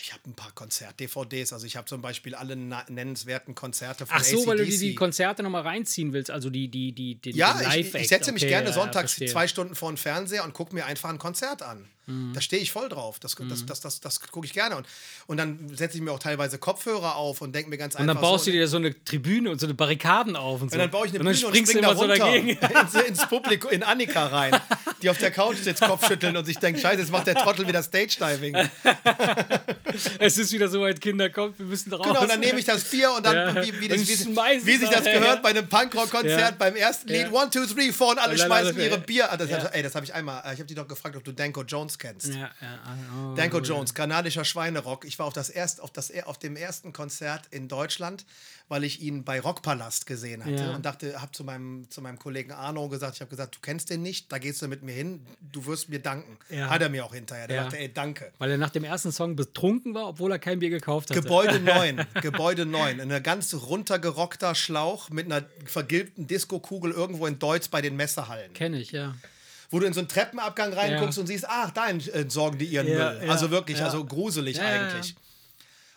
Ich habe ein paar Konzert-DVDs. Also ich habe zum Beispiel alle nennenswerten Konzerte von Ach so, weil du die, AC/DC. die Konzerte nochmal reinziehen willst, also die, die, die, den, Ja, den ich, Live-Act. ich setze mich Okay, gerne ja, sonntags verstehe. zwei Stunden vor den Fernseher und gucke mir einfach ein Konzert an. Mhm. Da stehe ich voll drauf. Das, das, das, das, das gucke ich gerne. Und, und dann setze ich mir auch teilweise Kopfhörer auf und denke mir ganz Und einfach. dann baust so, du dir so eine Tribüne und so eine Barrikaden auf und so. und dann baue ich eine und Bühne und springst spring da so runter dagegen. ins, ins Publikum, in Annika rein, die auf der Couch sitzt, Kopfschütteln und sich denkt, scheiße, jetzt macht der Trottel wieder Stage-Diving. es ist wieder so weit, Kinder, kommt, wir müssen raus. Genau, und dann nehme ich das Bier und dann, Ja. wie, wie, Und das, wie, wie sich das da, gehört ja. bei einem Punkrock-Konzert, Ja. beim ersten Lied, one, two, three, four und alle Und schmeißen ihre. Bier. Ah, das. Ey, das habe ich einmal, äh, ich habe dich doch gefragt, ob du Danko Jones kennst. Ja, ja, oh, Danko oh, Jones, kanadischer Schweinerock. Ich war auf, das erst, auf, das, auf dem ersten Konzert in Deutschland, weil ich ihn bei Rockpalast gesehen hatte Ja. und dachte, habe zu meinem, zu meinem Kollegen Arno gesagt, ich habe gesagt, du kennst den nicht, da gehst du mit mir hin, du wirst mir danken. Hat er mir auch hinterher. Der dachte, ey, danke. Weil er nach dem ersten Song betrunken war, obwohl er kein Bier gekauft hatte. Gebäude 9, Gebäude 9, ein ganz runtergerockter Schlauch mit einer vergilbten Diskokugel irgendwo in Deutsch bei den Messehallen. Kenne ich, ja. Wo du in so einen Treppenabgang reinguckst Ja. und siehst, ach, da entsorgen die ihren Ja, Müll. also wirklich, also gruselig eigentlich.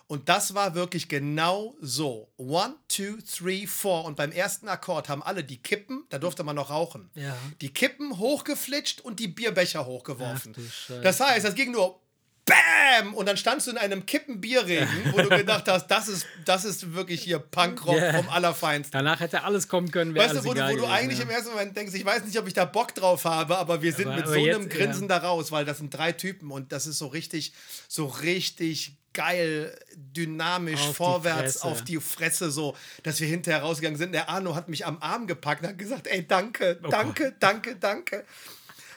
Und das war wirklich genau so. One, two, three, four. Und beim ersten Akkord haben alle die Kippen, da durfte man noch rauchen, Ja. die Kippen hochgeflitscht und die Bierbecher hochgeworfen. Ach. Das heißt, das ging nur BAM! Und dann standst du in einem Kippenbierregen, wo du gedacht hast, das ist, das ist wirklich hier Punkrock Ja. vom Allerfeinsten. Danach hätte alles kommen können, Weißt du, wo, du, wo du eigentlich ja. im ersten Moment denkst, ich weiß nicht, ob ich da Bock drauf habe, aber wir sind Aber- mit aber so jetzt, einem Grinsen ja. da raus, weil das sind drei Typen und das ist so richtig, so richtig geil, dynamisch, Auf die vorwärts Fresse. auf die Fresse, so, dass wir hinterher rausgegangen sind. Der Arno hat mich am Arm gepackt und hat gesagt, ey, danke, Oh danke, danke, danke.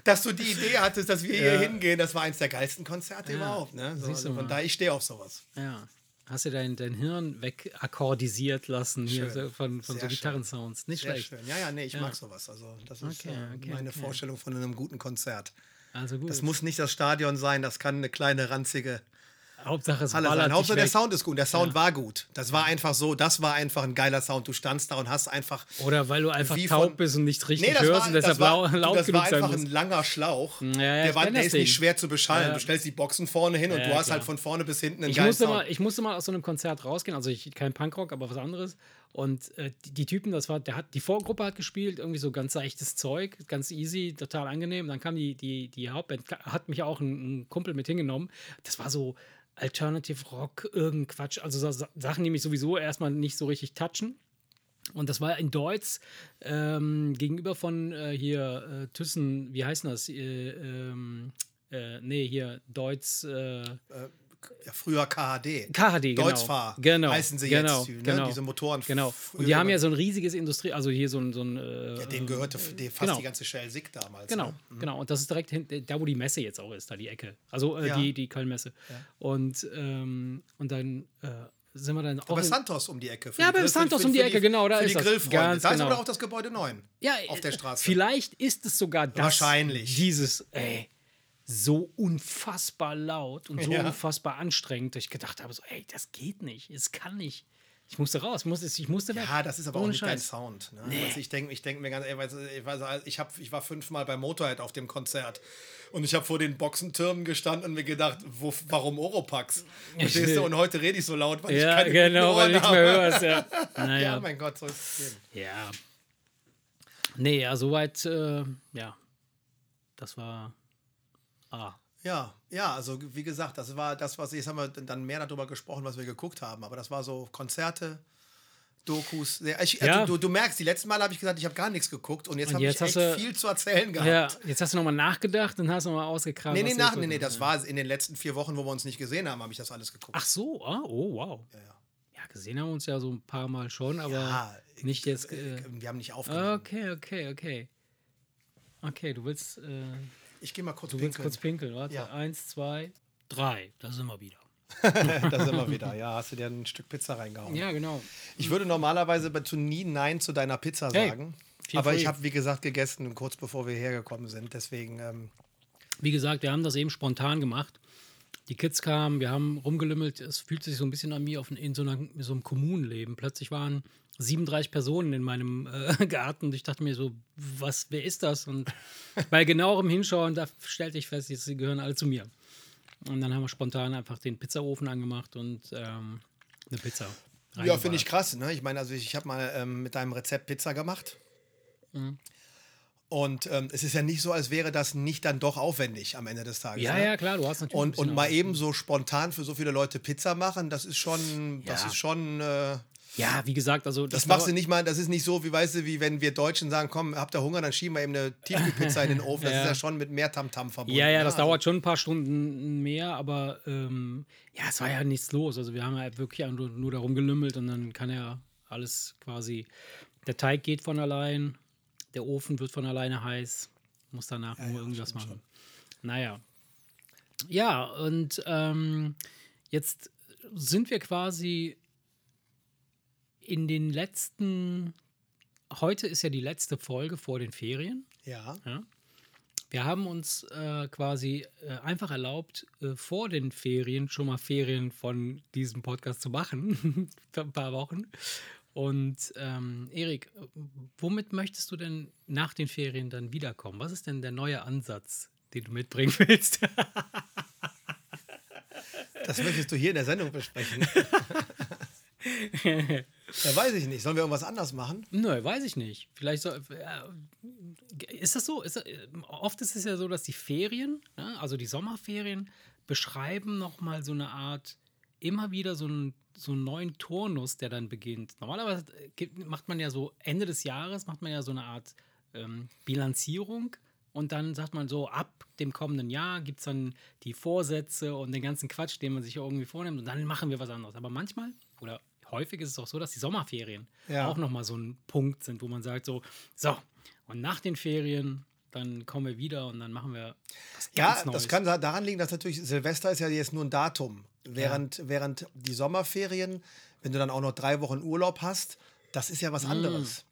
Dass du die Idee hattest, dass wir hier Ja. hingehen, das war eins der geilsten Konzerte Ja. überhaupt. Ne? So, Siehst du also von daher, ich stehe auf sowas. Ja. Hast du dein, dein Hirn wegakkordisiert lassen hier so von, von so Sehr. Gitarrensounds. Nicht Sehr schlecht. schön. Ja, ja, nee, ich Ja. mag sowas. Also, das ist Okay, äh, okay, meine okay. Vorstellung von einem guten Konzert. Also gut. Das muss nicht das Stadion sein, das kann eine kleine ranzige Hauptsache es Halle sein. Hauptsache der. Sound ist gut. Der Sound war gut. Das war einfach so, das war einfach ein geiler Sound. Du standst da und hast einfach. Oder weil du einfach Wie taub von- bist und nicht richtig Nee, das hörst war, und das deshalb war, lau- laut das genug war einfach ein langer Schlauch. ja, der, ich war, der ist nicht schwer zu beschallen. Ja. Du stellst die Boxen vorne hin und Ja, du hast klar. halt von vorne bis hinten einen Ich geilen musste, Sound. mal, ich musste mal aus so einem Konzert rausgehen, also ich, kein Punkrock, aber was anderes. Und äh, die, die Typen, das war, der hat, die Vorgruppe hat gespielt, irgendwie so ganz seichtes Zeug, ganz easy, total angenehm. Dann kam die, die, die Hauptband, hat mich auch ein, ein Kumpel mit hingenommen. Das war so Alternative Rock, irgendein Quatsch, also so Sa- Sachen, die mich sowieso erstmal nicht so richtig touchen. Und das war in Deutsch ähm, gegenüber von äh, hier äh, Thyssen, wie heißt das? Äh, ähm, äh, nee, hier Deutsch. Äh, ja, früher KHD. KHD, genau. Deutzfahr genau, heißen sie genau, jetzt. Ne? Genau. Diese Motoren. Genau. Und die haben ja so ein riesiges Industrie, also hier so ein. So ein äh, ja, denen gehörte f- die, fast genau. die ganze Shell Sick damals. Genau, Ne? genau. Und das ist direkt hinten, da wo die Messe jetzt auch ist, da die Ecke. Also äh, Ja. die, die Köln-Messe. Und, ähm, und dann äh, sind wir dann auch. Aber in- Santos um die Ecke. Ja, bei Santos um die Ecke, genau, da für ist die das. Grillfreunde. Da ist genau. aber auch das Gebäude 9 ja, auf der äh, Straße. Vielleicht ist es sogar das. Wahrscheinlich. Dieses, ey, so unfassbar laut und so Ja. unfassbar anstrengend, dass ich gedacht habe, so, ey, das geht nicht. Es kann nicht. Ich musste raus, ich musste, ich musste weg. Ja, das ist aber auch Ohne nicht dein Scheiß. Sound. Ne? Also ich denke ich denk mir ganz, ey, ich, weiß, ich, hab, ich war fünfmal bei Motorhead auf dem Konzert und ich habe vor den Boxentürmen gestanden und mir gedacht, wo, warum Oropax? Verstehst du? Und heute rede ich so laut, weil Ja, ich keine genau, guten weil Ohren nichts mehr hörst, ja. Ja, Naja. mein Gott, so ist das Leben. Ja. Nee, ja, soweit, äh, ja. Das war. Ah. Ja, ja, also wie gesagt, das war das, was jetzt haben wir dann mehr darüber gesprochen, was wir geguckt haben, aber das war so Konzerte, Dokus. Ich, Ja. du, du merkst, die letzten Mal habe ich gesagt, ich habe gar nichts geguckt und jetzt habe ich echt du- viel zu erzählen gehabt. Ja, jetzt hast du nochmal nachgedacht und hast nochmal ausgekramt. Nee, nee, du nach, nee, nee, das war in den letzten vier Wochen, wo wir uns nicht gesehen haben, habe ich das alles geguckt. Ach so, ah, oh, wow. Ja, ja. Gesehen haben wir uns ja so ein paar Mal schon, aber nicht jetzt. Äh, wir haben nicht aufgenommen. okay, okay, okay. Okay, du willst, äh, Ich gehe mal kurz du pinkeln. kurz pinkeln, warte. Ja. Eins, zwei, drei. Da sind wir wieder. da sind wir wieder. Ja, hast du dir ein Stück Pizza reingehauen. Ja, genau. Ich würde normalerweise bei- zu nie Nein zu deiner Pizza Hey, sagen. Aber free. ich habe, wie gesagt, gegessen, kurz bevor wir hergekommen sind. Deswegen, ähm, Wie gesagt, wir haben das eben spontan gemacht. die Kids kamen, wir haben rumgelümmelt. Es fühlt sich so ein bisschen an mir auf, in so, einer, in so einem Kommunenleben. Plötzlich waren 37 Personen in meinem äh, Garten und ich dachte mir so, was, wer ist das? Und bei genauerem Hinschauen, da stellte ich fest, sie gehören alle zu mir. Und dann haben wir spontan einfach den Pizzaofen angemacht und ähm, eine Pizza. Ja, finde ich krass. Ne? Ich meine, also ich, ich habe mal ähm, mit deinem Rezept Pizza gemacht. Mhm. Und ähm, es ist ja nicht so, als wäre das nicht dann doch aufwendig am Ende des Tages. Ja, ne? ja, klar, du hast natürlich. Und, und mal eben so spontan für so viele Leute Pizza machen, das ist schon, ja. das ist schon. Äh, ja, wie gesagt, also. Das, das machst du nicht mal, das ist nicht so, wie weißt du, wie wenn wir Deutschen sagen, komm, habt ihr Hunger, dann schieben wir eben eine Tiefkühlpizza in den Ofen. Das ja. ist ja schon mit mehr Tamtam -Tam verbunden. Ja, ja, das also. dauert schon ein paar Stunden mehr, aber ähm, ja, es war ja nichts los. Also wir haben ja wirklich nur, nur darum gelümmelt und dann kann ja alles quasi. Der Teig geht von allein, der Ofen wird von alleine heiß, muss danach ja, nur ja, irgendwas machen. Schon. Naja. Ja, und ähm, jetzt sind wir quasi in den letzten, heute ist ja die letzte Folge vor den Ferien. Ja. ja. Wir haben uns äh, quasi äh, einfach erlaubt, äh, vor den Ferien schon mal Ferien von diesem Podcast zu machen, für ein paar Wochen. Und ähm, Erik, womit möchtest du denn nach den Ferien dann wiederkommen? Was ist denn der neue Ansatz, den du mitbringen willst? das möchtest du hier in der Sendung besprechen. Ja, weiß ich nicht. Sollen wir irgendwas anders machen? Nö, weiß ich nicht. Vielleicht soll. Äh, ist das so? Ist das, oft ist es ja so, dass die Ferien, ne, also die Sommerferien, beschreiben nochmal so eine Art, immer wieder so einen, so einen neuen Turnus, der dann beginnt. Normalerweise macht man ja so Ende des Jahres, macht man ja so eine Art ähm, Bilanzierung. Und dann sagt man so, ab dem kommenden Jahr gibt es dann die Vorsätze und den ganzen Quatsch, den man sich irgendwie vornimmt. Und dann machen wir was anderes. Aber manchmal, oder häufig ist es auch so, dass die Sommerferien ja. auch nochmal so ein Punkt sind, wo man sagt so, so, und nach den Ferien, dann kommen wir wieder und dann machen wir Ja, Neues. das kann daran liegen, dass natürlich Silvester ist ja jetzt nur ein Datum. Während, ja. während die Sommerferien, wenn du dann auch noch drei Wochen Urlaub hast, das ist ja was mm. anderes.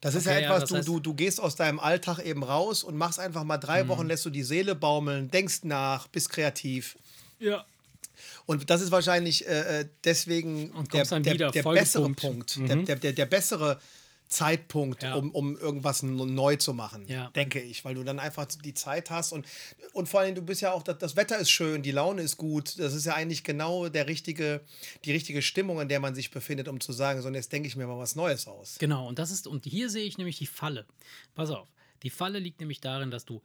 Das ist okay, ja etwas, ja, du, du, du gehst aus deinem Alltag eben raus und machst einfach mal drei mm. Wochen, lässt du die Seele baumeln, denkst nach, bist kreativ. Ja. Und das ist wahrscheinlich äh, äh deswegen der, der, der bessere Punkt, mhm. der, der, der, bessere Zeitpunkt, ja. um, um irgendwas neu zu machen, ja. denke ich, weil du dann einfach die Zeit hast und, und vor allem du bist ja auch, das, das Wetter ist schön, die Laune ist gut, das ist ja eigentlich genau der richtige, die richtige Stimmung, in der man sich befindet, um zu sagen, so jetzt denke ich mir mal was Neues aus. Genau, und das ist, und hier sehe ich nämlich die Falle. Pass auf, die Falle liegt nämlich darin, dass du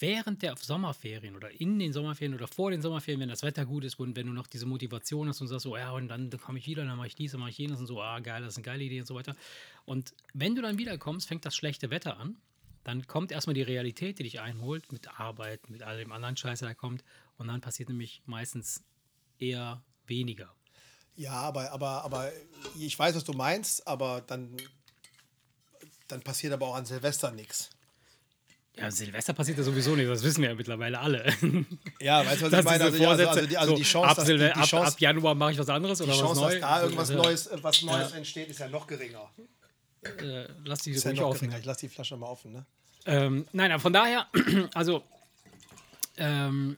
während der Sommerferien oder in den Sommerferien oder vor den Sommerferien, wenn das Wetter gut ist und wenn du noch diese Motivation hast und sagst so, ja, und dann komme ich wieder, dann mache ich dies, dann mache ich jenes und so, ah, geil, das ist eine geile Idee und so weiter. Und wenn du dann wiederkommst, fängt das schlechte Wetter an. Dann kommt erstmal die Realität, die dich einholt, mit Arbeit, mit all dem anderen Scheiß, der kommt. Und dann passiert nämlich meistens eher weniger. Ja, aber, aber, aber ich weiß, was du meinst, aber dann, dann passiert aber auch an Silvester nichts. Ja, Silvester passiert ja sowieso nicht, das wissen wir ja mittlerweile alle. Ja, weißt du, was ich meine? Also, also, also, die, also die Chance, ab, dass, die, die Chance, ab, ab, Januar mache ich was anderes oder die Chance, was Neues. dass da irgendwas Neues, was Neues ja. entsteht, ist ja noch geringer. Äh, lass die ist ja noch offen. Geringer. Ich lass die Flasche mal offen, ne? Ähm, nein, von daher, also ähm,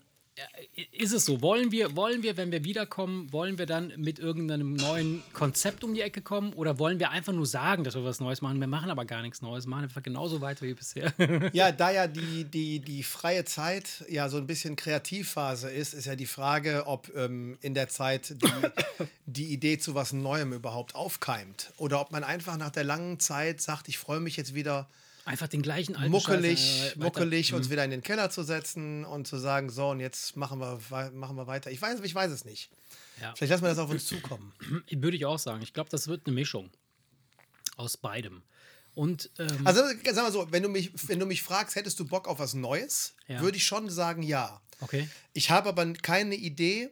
ist es so? Wollen wir, wollen wir, wenn wir wiederkommen, wollen wir dann mit irgendeinem neuen Konzept um die Ecke kommen oder wollen wir einfach nur sagen, dass wir was Neues machen? Wir machen aber gar nichts Neues, machen einfach genauso weiter wie bisher. ja, da ja die, die, die freie Zeit ja so ein bisschen Kreativphase ist, ist ja die Frage, ob ähm, in der Zeit die, die Idee zu was Neuem überhaupt aufkeimt oder ob man einfach nach der langen Zeit sagt, ich freue mich jetzt wieder Einfach den gleichen alten Muckelig, äh, muckelig uns mhm. wieder in den Keller zu setzen und zu sagen, so, und jetzt machen wir, machen wir weiter. Ich weiß, ich weiß es nicht. Ja. Vielleicht lassen wir das auf uns zukommen. Würde ich auch sagen. Ich glaube, das wird eine Mischung aus beidem. Und, ähm, also, sag mal so, wenn du, mich, wenn du mich fragst, hättest du Bock auf was Neues, ja. würde ich schon sagen, ja. Okay. Ich habe aber keine Idee,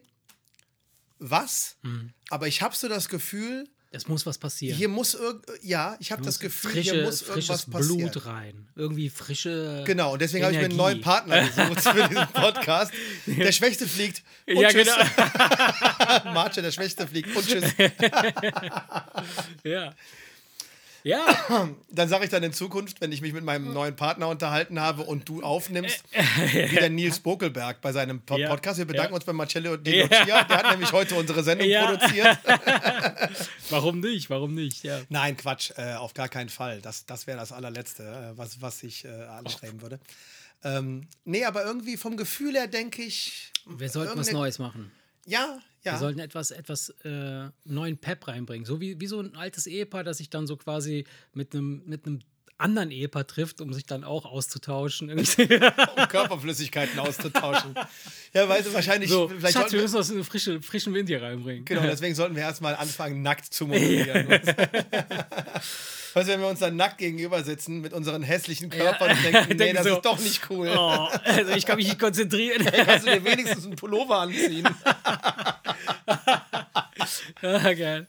was, mhm. aber ich habe so das Gefühl, es muss was passieren. Hier muss irgend ja, ich habe das Gefühl, frische, hier muss irgendwas passieren. Blut rein, irgendwie frische. Genau, und deswegen habe ich mir einen neuen Partner gesucht für diesen Podcast. Der Schwächste fliegt. Und ja, tschüss. genau. Marche, der Schwächste fliegt und tschüss. ja. Ja. Dann sage ich dann in Zukunft, wenn ich mich mit meinem neuen Partner unterhalten habe und du aufnimmst, wie der Nils Bokelberg bei seinem Po- Ja. Podcast. Wir bedanken Ja. uns bei Marcello Di Lucia. Der hat nämlich heute unsere Sendung Ja. produziert. Warum nicht? Warum nicht? Ja. Nein, Quatsch, äh, auf gar keinen Fall. Das, das wäre das allerletzte, äh, was, was ich äh, anstreben würde. Ähm, nee, aber irgendwie vom Gefühl her denke ich. Wir sollten was Neues machen. Ja, ja. Wir sollten etwas, etwas äh, neuen Pep reinbringen. So wie, wie so ein altes Ehepaar, das sich dann so quasi mit einem mit einem anderen Ehepaar trifft, um sich dann auch auszutauschen. Um Körperflüssigkeiten auszutauschen. ja, weil du wahrscheinlich. so, vielleicht Schatz, wir müssen was einen frische, frischen Wind hier reinbringen. genau, deswegen sollten wir erstmal anfangen, nackt zu moderieren. Was, wenn wir uns dann nackt gegenüber sitzen mit unseren hässlichen Körpern und denken, nee, das so, ist doch nicht cool. Oh, also ich kann mich nicht konzentrieren. Kannst du dir wenigstens einen Pullover anziehen? ja, geil.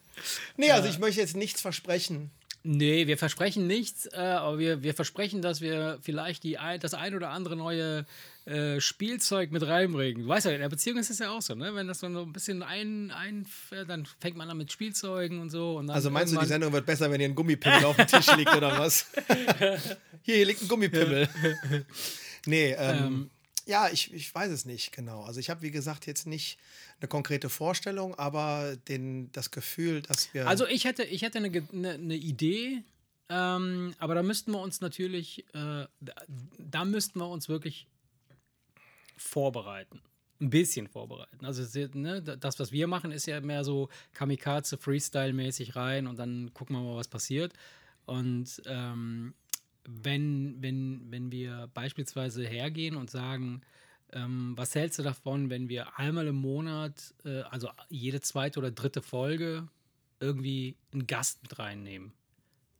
Nee, also ich möchte jetzt nichts versprechen. Nee, wir versprechen nichts, äh, aber wir, wir versprechen, dass wir vielleicht die ein, das ein oder andere neue äh, Spielzeug mit reinbringen. Du weißt ja, in der Beziehung ist es ja auch so, ne? Wenn das so ein bisschen ein, ein dann fängt man an mit Spielzeugen und so. Und Also meinst du, die Sendung wird besser, wenn hier ein Gummipimmel auf dem Tisch liegt oder was? hier, hier liegt ein Gummipimmel. nee, ähm, ja, ich, ich weiß es nicht genau. Also ich habe, wie gesagt, jetzt nicht eine konkrete Vorstellung, aber den, das Gefühl, dass wir... Also ich hätte, ich hätte eine, eine, eine Idee, ähm, aber da müssten wir uns natürlich, äh, da, da müssten wir uns wirklich vorbereiten. Ein bisschen vorbereiten. Also ne, das, was wir machen, ist ja mehr so Kamikaze, Freestyle-mäßig rein und dann gucken wir mal, was passiert. Und ähm, wenn, wenn, wenn wir beispielsweise hergehen und sagen, ähm, was hältst du davon, wenn wir einmal im Monat, äh, also jede zweite oder dritte Folge, irgendwie einen Gast mit reinnehmen?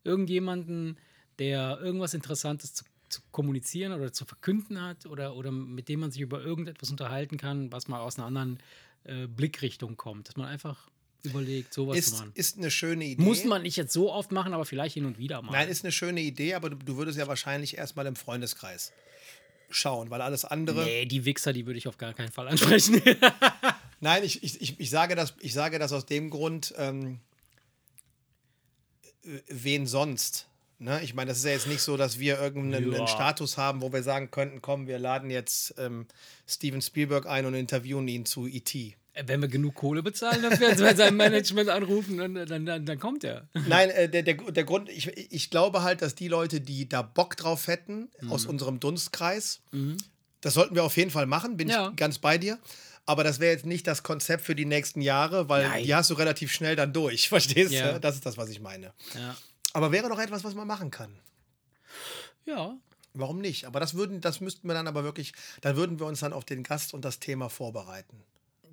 Irgendjemanden, der irgendwas Interessantes zu, zu kommunizieren oder zu verkünden hat oder, oder mit dem man sich über irgendetwas unterhalten kann, was mal aus einer anderen äh, Blickrichtung kommt. Dass man einfach überlegt, sowas zu ist, machen. ist eine schöne Idee. Muss man nicht jetzt so oft machen, aber vielleicht hin und wieder mal. Nein, ist eine schöne Idee, aber du, du würdest ja wahrscheinlich erstmal im Freundeskreis schauen, weil alles andere... Nee, die Wichser, die würde ich auf gar keinen Fall ansprechen. Nein, ich, ich, ich, sage das, ich sage das aus dem Grund, ähm, äh, wen sonst? Ne? Ich meine, das ist ja jetzt nicht so, dass wir irgendeinen Ja. Status haben, wo wir sagen könnten, komm, wir laden jetzt ähm, Steven Spielberg ein und interviewen ihn zu E.T. Wenn wir genug Kohle bezahlen dafür, als wir sein Management anrufen, dann, dann, dann, dann kommt er. Nein, äh, der, der, der Grund, ich, ich glaube halt, dass die Leute, die da Bock drauf hätten, Mhm. aus unserem Dunstkreis, das sollten wir auf jeden Fall machen, bin Ja. ich ganz bei dir. Aber das wäre jetzt nicht das Konzept für die nächsten Jahre, weil Nein. die hast du relativ schnell dann durch. Verstehst Ja. du? Das ist das, was ich meine. Ja. Aber wäre doch etwas, was man machen kann. Ja. Warum nicht? Aber das würden, das müssten wir dann aber wirklich, dann würden wir uns dann auf den Gast und das Thema vorbereiten.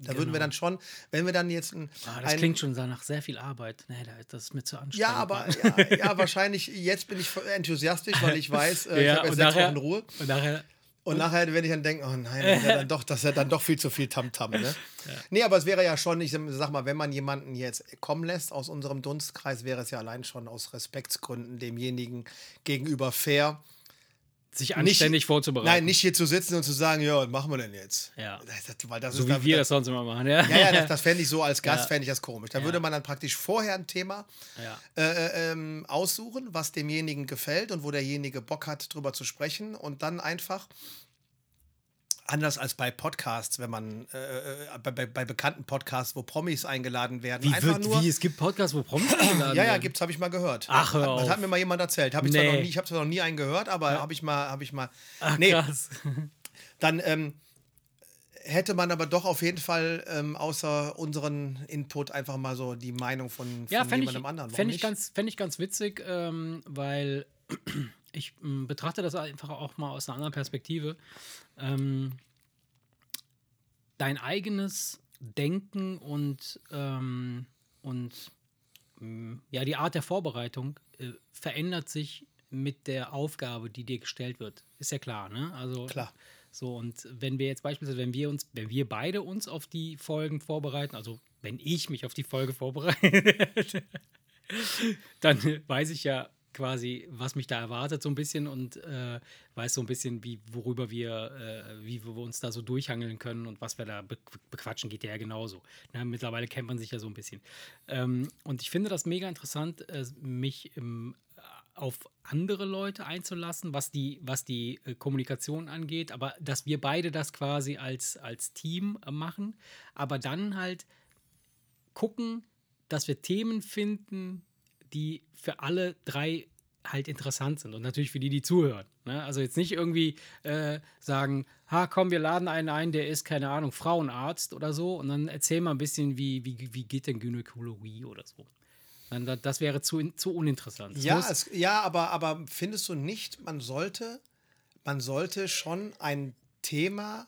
Da würden wir dann schon, wenn wir dann jetzt ein, Ah, das ein klingt schon nach sehr viel Arbeit. Nee, da- das ist mir zu anstrengend. ja, aber ja, ja, wahrscheinlich, jetzt bin ich enthusiastisch, weil ich weiß, äh, ich Ja, habe jetzt sechs Wochen Ruhe. Und nachher, Und nachher werde ich dann denken, oh nein, das ist ja dann doch, das ist ja dann doch viel zu viel Tamtam. Ne? Nee, aber es wäre ja schon, ich sag mal, wenn man jemanden jetzt kommen lässt aus unserem Dunstkreis, wäre es ja allein schon aus Respektsgründen demjenigen gegenüber fair. Sich anständig vorzubereiten. Nein, nicht hier zu sitzen und zu sagen, ja, was machen wir denn jetzt? Ja. Das, weil das so ist wie dann- wir das sonst immer machen. Ja, Ja, ja, das, das fände ich so als Gast, Ja. fände ich das komisch. Da würde man dann praktisch vorher ein Thema Ja. äh, ähm, aussuchen, was demjenigen gefällt und wo derjenige Bock hat, drüber zu sprechen und dann einfach anders als bei Podcasts, wenn man äh, äh, bei, bei, bei bekannten Podcasts, wo Promis eingeladen werden, Wie, einfach wird, nur. wie, es gibt Podcasts, wo Promis eingeladen ja, ja, werden. gibt's, habe ich mal gehört. Ach, hör auf. das hat mir mal jemand erzählt. Hab ich, zwar Nee. noch nie, ich habe zwar noch nie einen gehört, aber habe ich mal, habe ich mal. Ach, nee, krass. dann ähm, hätte man aber doch auf jeden Fall ähm, außer unseren Input einfach mal so die Meinung von, von Ja, fände ich, jemandem anderen. Warum fänd ich, ganz, fänd ich ganz witzig, ähm, weil ich ähm, betrachte das einfach auch mal aus einer anderen Perspektive. Ähm, dein eigenes Denken und, ähm, und ähm, ja, die Art der Vorbereitung äh, verändert sich mit der Aufgabe, die dir gestellt wird. Ist ja klar, ne? Also Klar. so, und wenn wir jetzt beispielsweise, wenn wir uns, wenn wir beide uns auf die Folgen vorbereiten, also wenn ich mich auf die Folge vorbereite, dann weiß ich ja quasi, was mich da erwartet, so ein bisschen und äh, weiß so ein bisschen, wie, worüber wir, äh, wie wir uns da so durchhangeln können und was wir da be bequatschen, geht ja genauso. Na, mittlerweile kennt man sich ja so ein bisschen. Ähm, und ich finde das mega interessant, äh, mich im auf andere Leute einzulassen, was die, was die äh, Kommunikation angeht, aber dass wir beide das quasi als, als Team machen, aber dann halt gucken, dass wir Themen finden, die für alle drei halt interessant sind und natürlich für die, die zuhören. Ne? Also jetzt nicht irgendwie äh, sagen, ha, komm, wir laden einen ein, der ist, keine Ahnung, Frauenarzt oder so und dann erzähl mal ein bisschen, wie, wie, wie geht denn Gynäkologie oder so. Dann, das wäre zu, zu uninteressant. ja, es, ja aber, aber findest du nicht, man sollte, man sollte schon ein Thema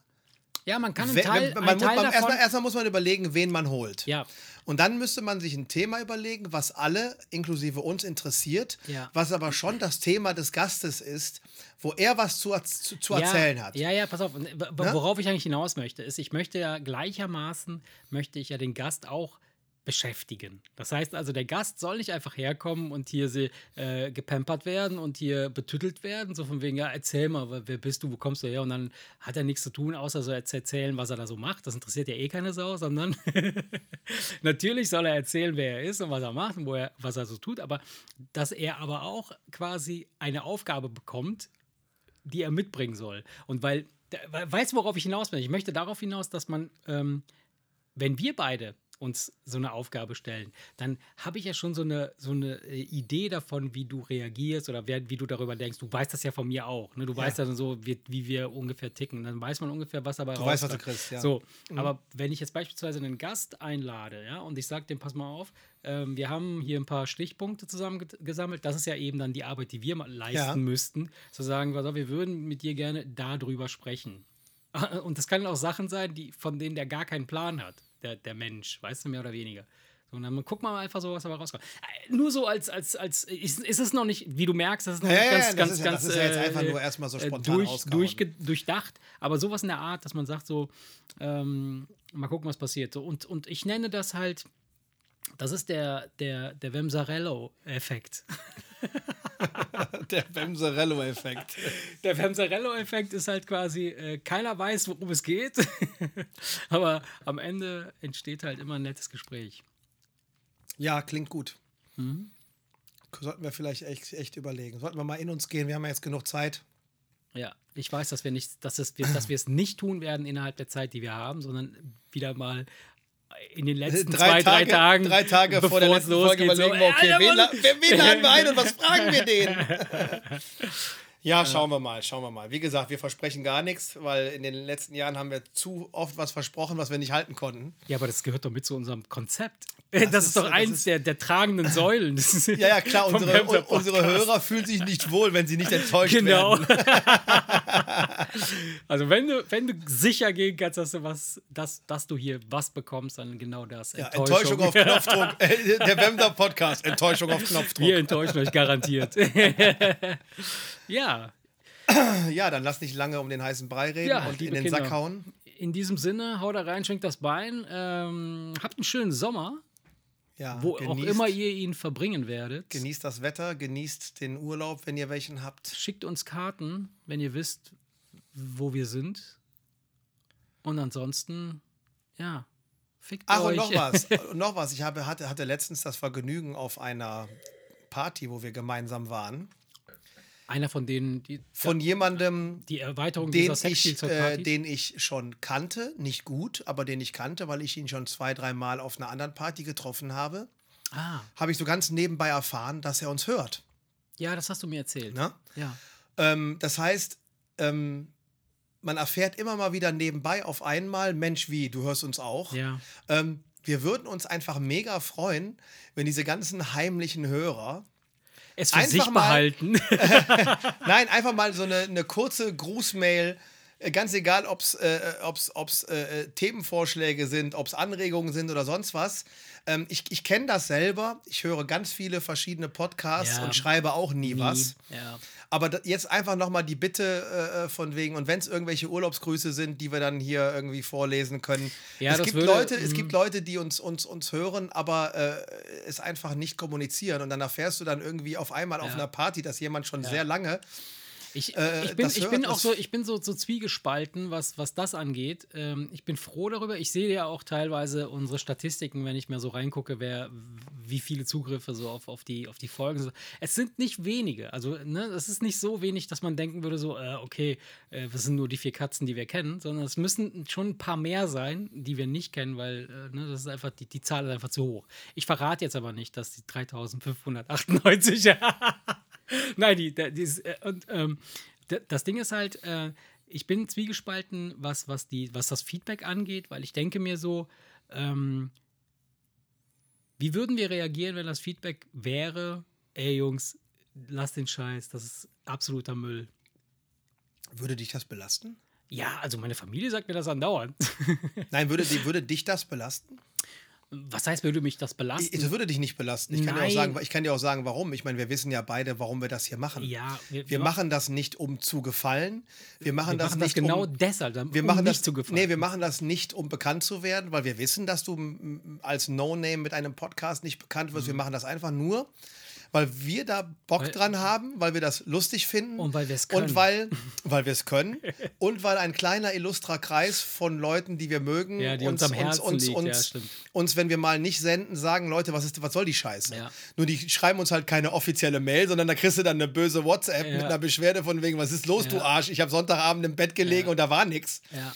ja, man kann einen Teil, man, man, Teil man, erstmal, erstmal muss man überlegen, wen man holt. Ja. Und dann müsste man sich ein Thema überlegen, was alle, inklusive uns, interessiert, Ja. was aber schon das Thema des Gastes ist, wo er was zu, zu, zu erzählen ja, hat. Ja, ja, pass auf. W- Ne? Worauf ich eigentlich hinaus möchte, ist, ich möchte ja gleichermaßen, möchte ich ja den Gast auch beschäftigen. Das heißt also, der Gast soll nicht einfach herkommen und hier sie, äh, gepampert werden und hier betüttelt werden, so von wegen, ja, erzähl mal, wer- bist du, wo kommst du her? Und dann hat er nichts zu tun, außer so erzählen, was er da so macht. Das interessiert ja eh keine Sau, sondern natürlich soll er erzählen, wer er ist und was er macht und wo er, was er so tut, aber dass er aber auch quasi eine Aufgabe bekommt, die er mitbringen soll. Und weil, weißt du, worauf ich hinaus will? Ich möchte darauf hinaus, dass man, ähm, wenn wir beide uns so eine Aufgabe stellen, dann habe ich ja schon so eine, so eine äh, Idee davon, wie du reagierst oder wer, wie du darüber denkst. Du weißt das ja von mir auch. Ne? Du weißt ja so, wie, wie wir ungefähr ticken. Dann weiß man ungefähr, was dabei Du weißt, was du rauskommt. kriegst, ja. So, aber wenn ich jetzt beispielsweise einen Gast einlade, ja, und ich sage dem, pass mal auf, ähm, wir haben hier ein paar Stichpunkte zusammengesammelt. Das ist ja eben dann die Arbeit, die wir leisten Ja. müssten, zu sagen, auf, wir würden mit dir gerne darüber sprechen. Und das können auch Sachen sein, die, von denen der gar keinen Plan hat, der, der Mensch, weißt du, mehr oder weniger. So, und dann guck mal einfach so, was dabei rauskommt. Äh, Nur so als, als, als ist, ist es noch nicht, wie du merkst, das ist noch nicht ja, ganz, ja, ganz, ja- ganz das ist ja jetzt äh, einfach nur erstmal so äh, spontan durch, durchge, durchdacht, aber sowas in der Art, dass man sagt so, ähm, mal gucken, was passiert. So, und, und ich nenne das halt, das ist der, der, der Wemsarello-Effekt. Der Bemserello-Effekt. Der Wemsarello-Effekt ist halt quasi, äh, keiner weiß, worum es geht, aber am Ende entsteht halt immer ein nettes Gespräch. Ja, klingt gut. Mhm. Sollten wir vielleicht echt, echt überlegen. Sollten wir mal in uns gehen. Wir haben ja jetzt genug Zeit. Ja, ich weiß, dass wir nicht, dass es, dass wir es nicht tun werden innerhalb der Zeit, die wir haben, sondern wieder mal in den letzten zwei, drei Tagen, drei Tage vor der letzten Folge überlegen so, wir, okay, Alter, wen, wen, wen laden wir ein und was fragen wir den? ja, schauen wir mal, schauen wir mal. Wie gesagt, wir versprechen gar nichts, weil in den letzten Jahren haben wir zu oft was versprochen, was wir nicht halten konnten. Ja, aber das gehört doch mit zu unserem Konzept. Das, ist, ist- doch das eins ist- der, der tragenden Säulen. Das Ja, ja, klar, unsere, unsere. Hörer fühlen sich nicht wohl, wenn sie nicht enttäuscht Genau. werden. also wenn du, wenn du sicher gehen kannst, dass du was, dass, dass du hier was bekommst, dann genau das. Ja, Enttäuschung auf Knopfdruck. Äh, Der Wemser Podcast, Enttäuschung auf Wir Knopfdruck. enttäuschen euch garantiert. ja, Ja, dann lass nicht lange um den heißen Brei reden Ja, und in den Kinder. Sack hauen. in diesem Sinne, haut da rein, schwenkt das Bein. Ähm, habt einen schönen Sommer, Ja, wo auch genießt- immer ihr ihn verbringen werdet. Genießt das Wetter, genießt den Urlaub, wenn ihr welchen habt. Schickt uns Karten, wenn ihr wisst, wo wir sind. Und ansonsten, ja, fickt Ach, euch. und noch was. Und noch was. Ich habe, hatte, hatte letztens das Vergnügen auf einer Party, wo wir gemeinsam waren, Einer von denen, die, von jemandem, die Erweiterung den dieser ich, äh, den ich schon kannte. Nicht gut, aber den ich kannte, weil ich ihn schon zwei, dreimal auf einer anderen Party getroffen habe. ah, Habe ich so ganz nebenbei erfahren, dass er uns hört. ja, das hast du mir erzählt. Ne? Ja. Ähm, das heißt, ähm, man erfährt immer mal wieder nebenbei auf einmal, Mensch, wie, du hörst uns auch. Ja. Ähm, wir würden uns einfach mega freuen, wenn diese ganzen heimlichen Hörer, Es für Einfach sich mal- behalten. nein, einfach mal so eine, eine kurze Grußmail, äh, ganz egal, ob es äh, ob's, ob's, äh, äh, Themenvorschläge sind, ob es Anregungen sind oder sonst was. Ähm, ich ich kenne das selber. Ich höre ganz viele verschiedene Podcasts Ja. und schreibe auch nie, was. Ja. Aber jetzt einfach nochmal die Bitte äh, von wegen, und wenn es irgendwelche Urlaubsgrüße sind, die wir dann hier irgendwie vorlesen können. Ja, es, gibt würde- Leute, es gibt Leute, die uns, uns, uns hören, aber äh, es einfach nicht kommunizieren. Und dann erfährst du dann irgendwie auf einmal auf Ja. einer Party, dass jemand schon sehr lange Ich, äh, ich bin, ich hört, bin auch so, ich bin so, so zwiegespalten, was, was das angeht. Ähm, ich bin froh darüber. Ich sehe ja auch teilweise unsere Statistiken, wenn ich mir so reingucke, wer, wie viele Zugriffe so auf, auf, die, auf die Folgen sind. Es sind nicht wenige. Also, ne, es ist nicht so wenig, dass man denken würde, so, äh, okay, äh, das sind nur die vier Katzen, die wir kennen, sondern es müssen schon ein paar mehr sein, die wir nicht kennen, weil äh, ne, das ist einfach, die, die Zahl ist einfach zu hoch. Ich verrate jetzt aber nicht, dass die 3598 Nein, die, die, ist, äh, und ähm, das Ding ist halt, äh, ich bin zwiegespalten, was, was, die, was das Feedback angeht, weil ich denke mir so, ähm, wie würden wir reagieren, wenn das Feedback wäre, ey Jungs, lass den Scheiß, das ist absoluter Müll. Würde dich das belasten? Ja, also meine Familie sagt mir das andauernd. Nein, würde, würde dich das belasten? Was heißt, würde mich das belasten? das würde dich nicht belasten. Ich kann, dir auch sagen, ich kann dir auch sagen, warum. Ich meine, wir wissen ja beide, warum wir das hier machen. ja, Wir machen das nicht, um zu gefallen. Wir machen wir das machen nicht, das genau um, deshalb, um wir machen nicht das, zu gefallen. Nee, wir machen das nicht, um bekannt zu werden, weil wir wissen, dass du als No-Name mit einem Podcast nicht bekannt wirst. Wir machen das einfach nur, weil wir da Bock. Weil- dran haben, weil wir das lustig finden. Und weil wir es können. Und weil, weil wir es können. und weil ein kleiner illustrer Kreis von Leuten, die wir mögen, Ja, die uns am Herzen uns, liegt. Ja, uns, stimmt. uns, wenn wir mal nicht senden, sagen, Leute, was, ist, was soll die Scheiße? Ja. Nur die schreiben uns halt keine offizielle Mail, sondern da kriegst du dann eine böse WhatsApp Ja. mit einer Beschwerde von wegen, was ist los, du Ja. Arsch? Ich habe Sonntagabend im Bett gelegen Ja. und da war nichts. ja.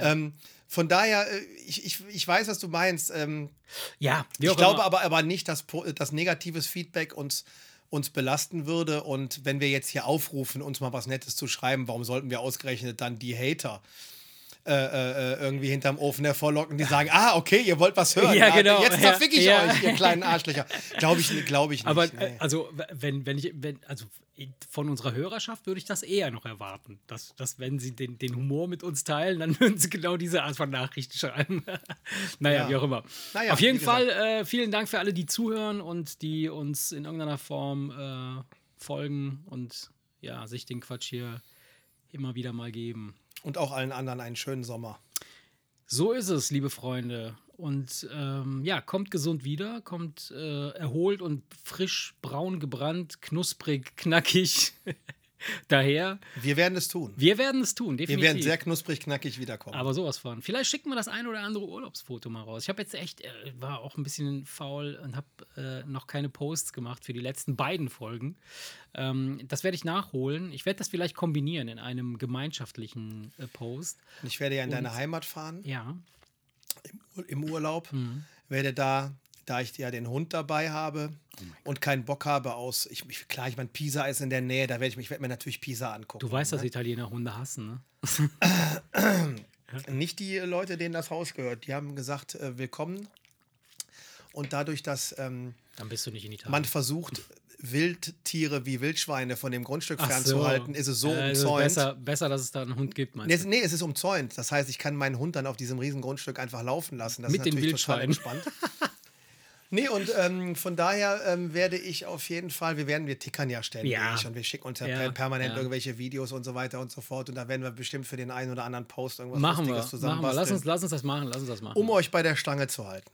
Ähm, von daher, äh, ich, ich, ich weiß, was du meinst. Ähm, ja, ich glaube immer. aber, aber nicht, dass, po- dass negatives Feedback uns, uns belasten würde. Und wenn wir jetzt hier aufrufen, uns mal was Nettes zu schreiben, warum sollten wir ausgerechnet dann die Hater äh, äh, irgendwie hinterm Ofen hervorlocken, die sagen, ah, okay, ihr wollt was hören. Ja, genau, Jetzt ja, zerfick ich ja. euch, ihr kleinen Arschlöcher. Glaube ich, glaube ich nicht. Aber nee. äh, also, wenn, wenn ich, wenn, also von unserer Hörerschaft würde ich das eher noch erwarten. Dass, dass wenn sie den, den Humor mit uns teilen, dann würden sie genau diese Art von Nachrichten schreiben. naja, Ja. wie auch immer. Naja, Auf jeden. Fall äh, vielen Dank für alle, die zuhören und die uns in irgendeiner Form äh, folgen und ja, sich den Quatsch hier immer wieder mal geben. Und auch allen anderen einen schönen Sommer. So ist es, liebe Freunde. Und ähm, ja, kommt gesund wieder, kommt äh, erholt und frisch, braun gebrannt, knusprig, knackig daher. Wir werden es tun. Wir werden es tun, Wir definitiv. werden sehr knusprig, knackig wiederkommen. aber sowas von. Vielleicht schicken wir das ein oder andere Urlaubsfoto mal raus. Ich habe jetzt echt, äh, war auch ein bisschen faul und habe äh, noch keine Posts gemacht für die letzten beiden Folgen. Ähm, das werde ich nachholen. Ich werde das vielleicht kombinieren in einem gemeinschaftlichen äh, Post. ich werde ja in deine Heimat fahren, Ja, im Urlaub. Mhm. Werde da, da ich ja den Hund dabei habe Oh und keinen Bock habe aus, ich, ich, klar, ich meine, Pisa ist in der Nähe, da werde ich mich, ich werde mir natürlich Pisa angucken. du weißt, dass Italiener Hunde hassen, ne? Nicht die Leute, denen das Haus gehört. Die haben gesagt, äh, willkommen. Und dadurch, dass ähm, Dann bist du nicht in Italien. man versucht, Wildtiere wie Wildschweine von dem Grundstück Ach fernzuhalten, ist es so Äh, umzäunt. besser, besser, dass es da einen Hund gibt, meinst Nee, du? es- nee, es ist umzäunt. Das heißt, ich kann meinen Hund dann auf diesem riesen Grundstück einfach laufen lassen. Das Mit ist den natürlich total Wildschweinen. entspannt. Nee, und ähm, von daher ähm, werde ich auf jeden Fall, wir werden, wir tickern ja ständig Ja. und wir schicken uns ja, Ja, per- permanent ja. irgendwelche Videos und so weiter und so fort. Und da werden wir bestimmt für den einen oder anderen Post irgendwas Machen wir, Lustiges machen wir. Lass uns, lass uns das machen, lass uns das machen. um euch bei der Stange zu halten.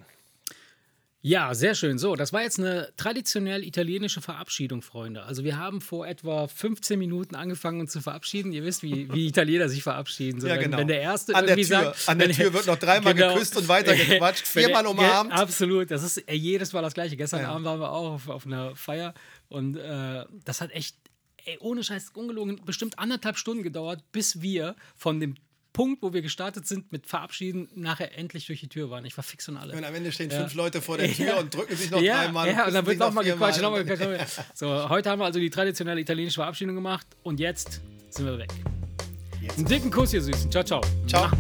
Ja, sehr schön. So, das war jetzt eine traditionell italienische Verabschiedung, Freunde. Also wir haben vor etwa 15 Minuten angefangen, uns zu verabschieden. Ihr wisst, wie, wie Italiener sich verabschieden. So, Ja, genau. wenn der Erste An der Tür- sagt... an der Tür wird noch dreimal geküsst und weiter gequatscht, Wenn der- viermal umarmt. Ja, absolut. Das ist jedes Mal das Gleiche. Gestern Ja. Abend waren wir auch auf, auf einer Feier und äh, das hat echt, ey, ohne Scheiß, ungelogen, bestimmt anderthalb Stunden gedauert, bis wir von dem Punkt, wo wir gestartet sind mit Verabschieden, nachher endlich durch die Tür waren. Ich war fix und alle. Und am Ende stehen Ja. fünf Leute vor der Tür Ja. und drücken sich noch ja, dreimal. Ja, und dann wird nochmal gequatscht, nochmal gequatscht. Noch mal. So, heute haben wir also die traditionelle italienische Verabschiedung gemacht und jetzt sind wir weg. Jetzt. Einen dicken Kuss, ihr Süßen. Ciao, ciao. Ciao.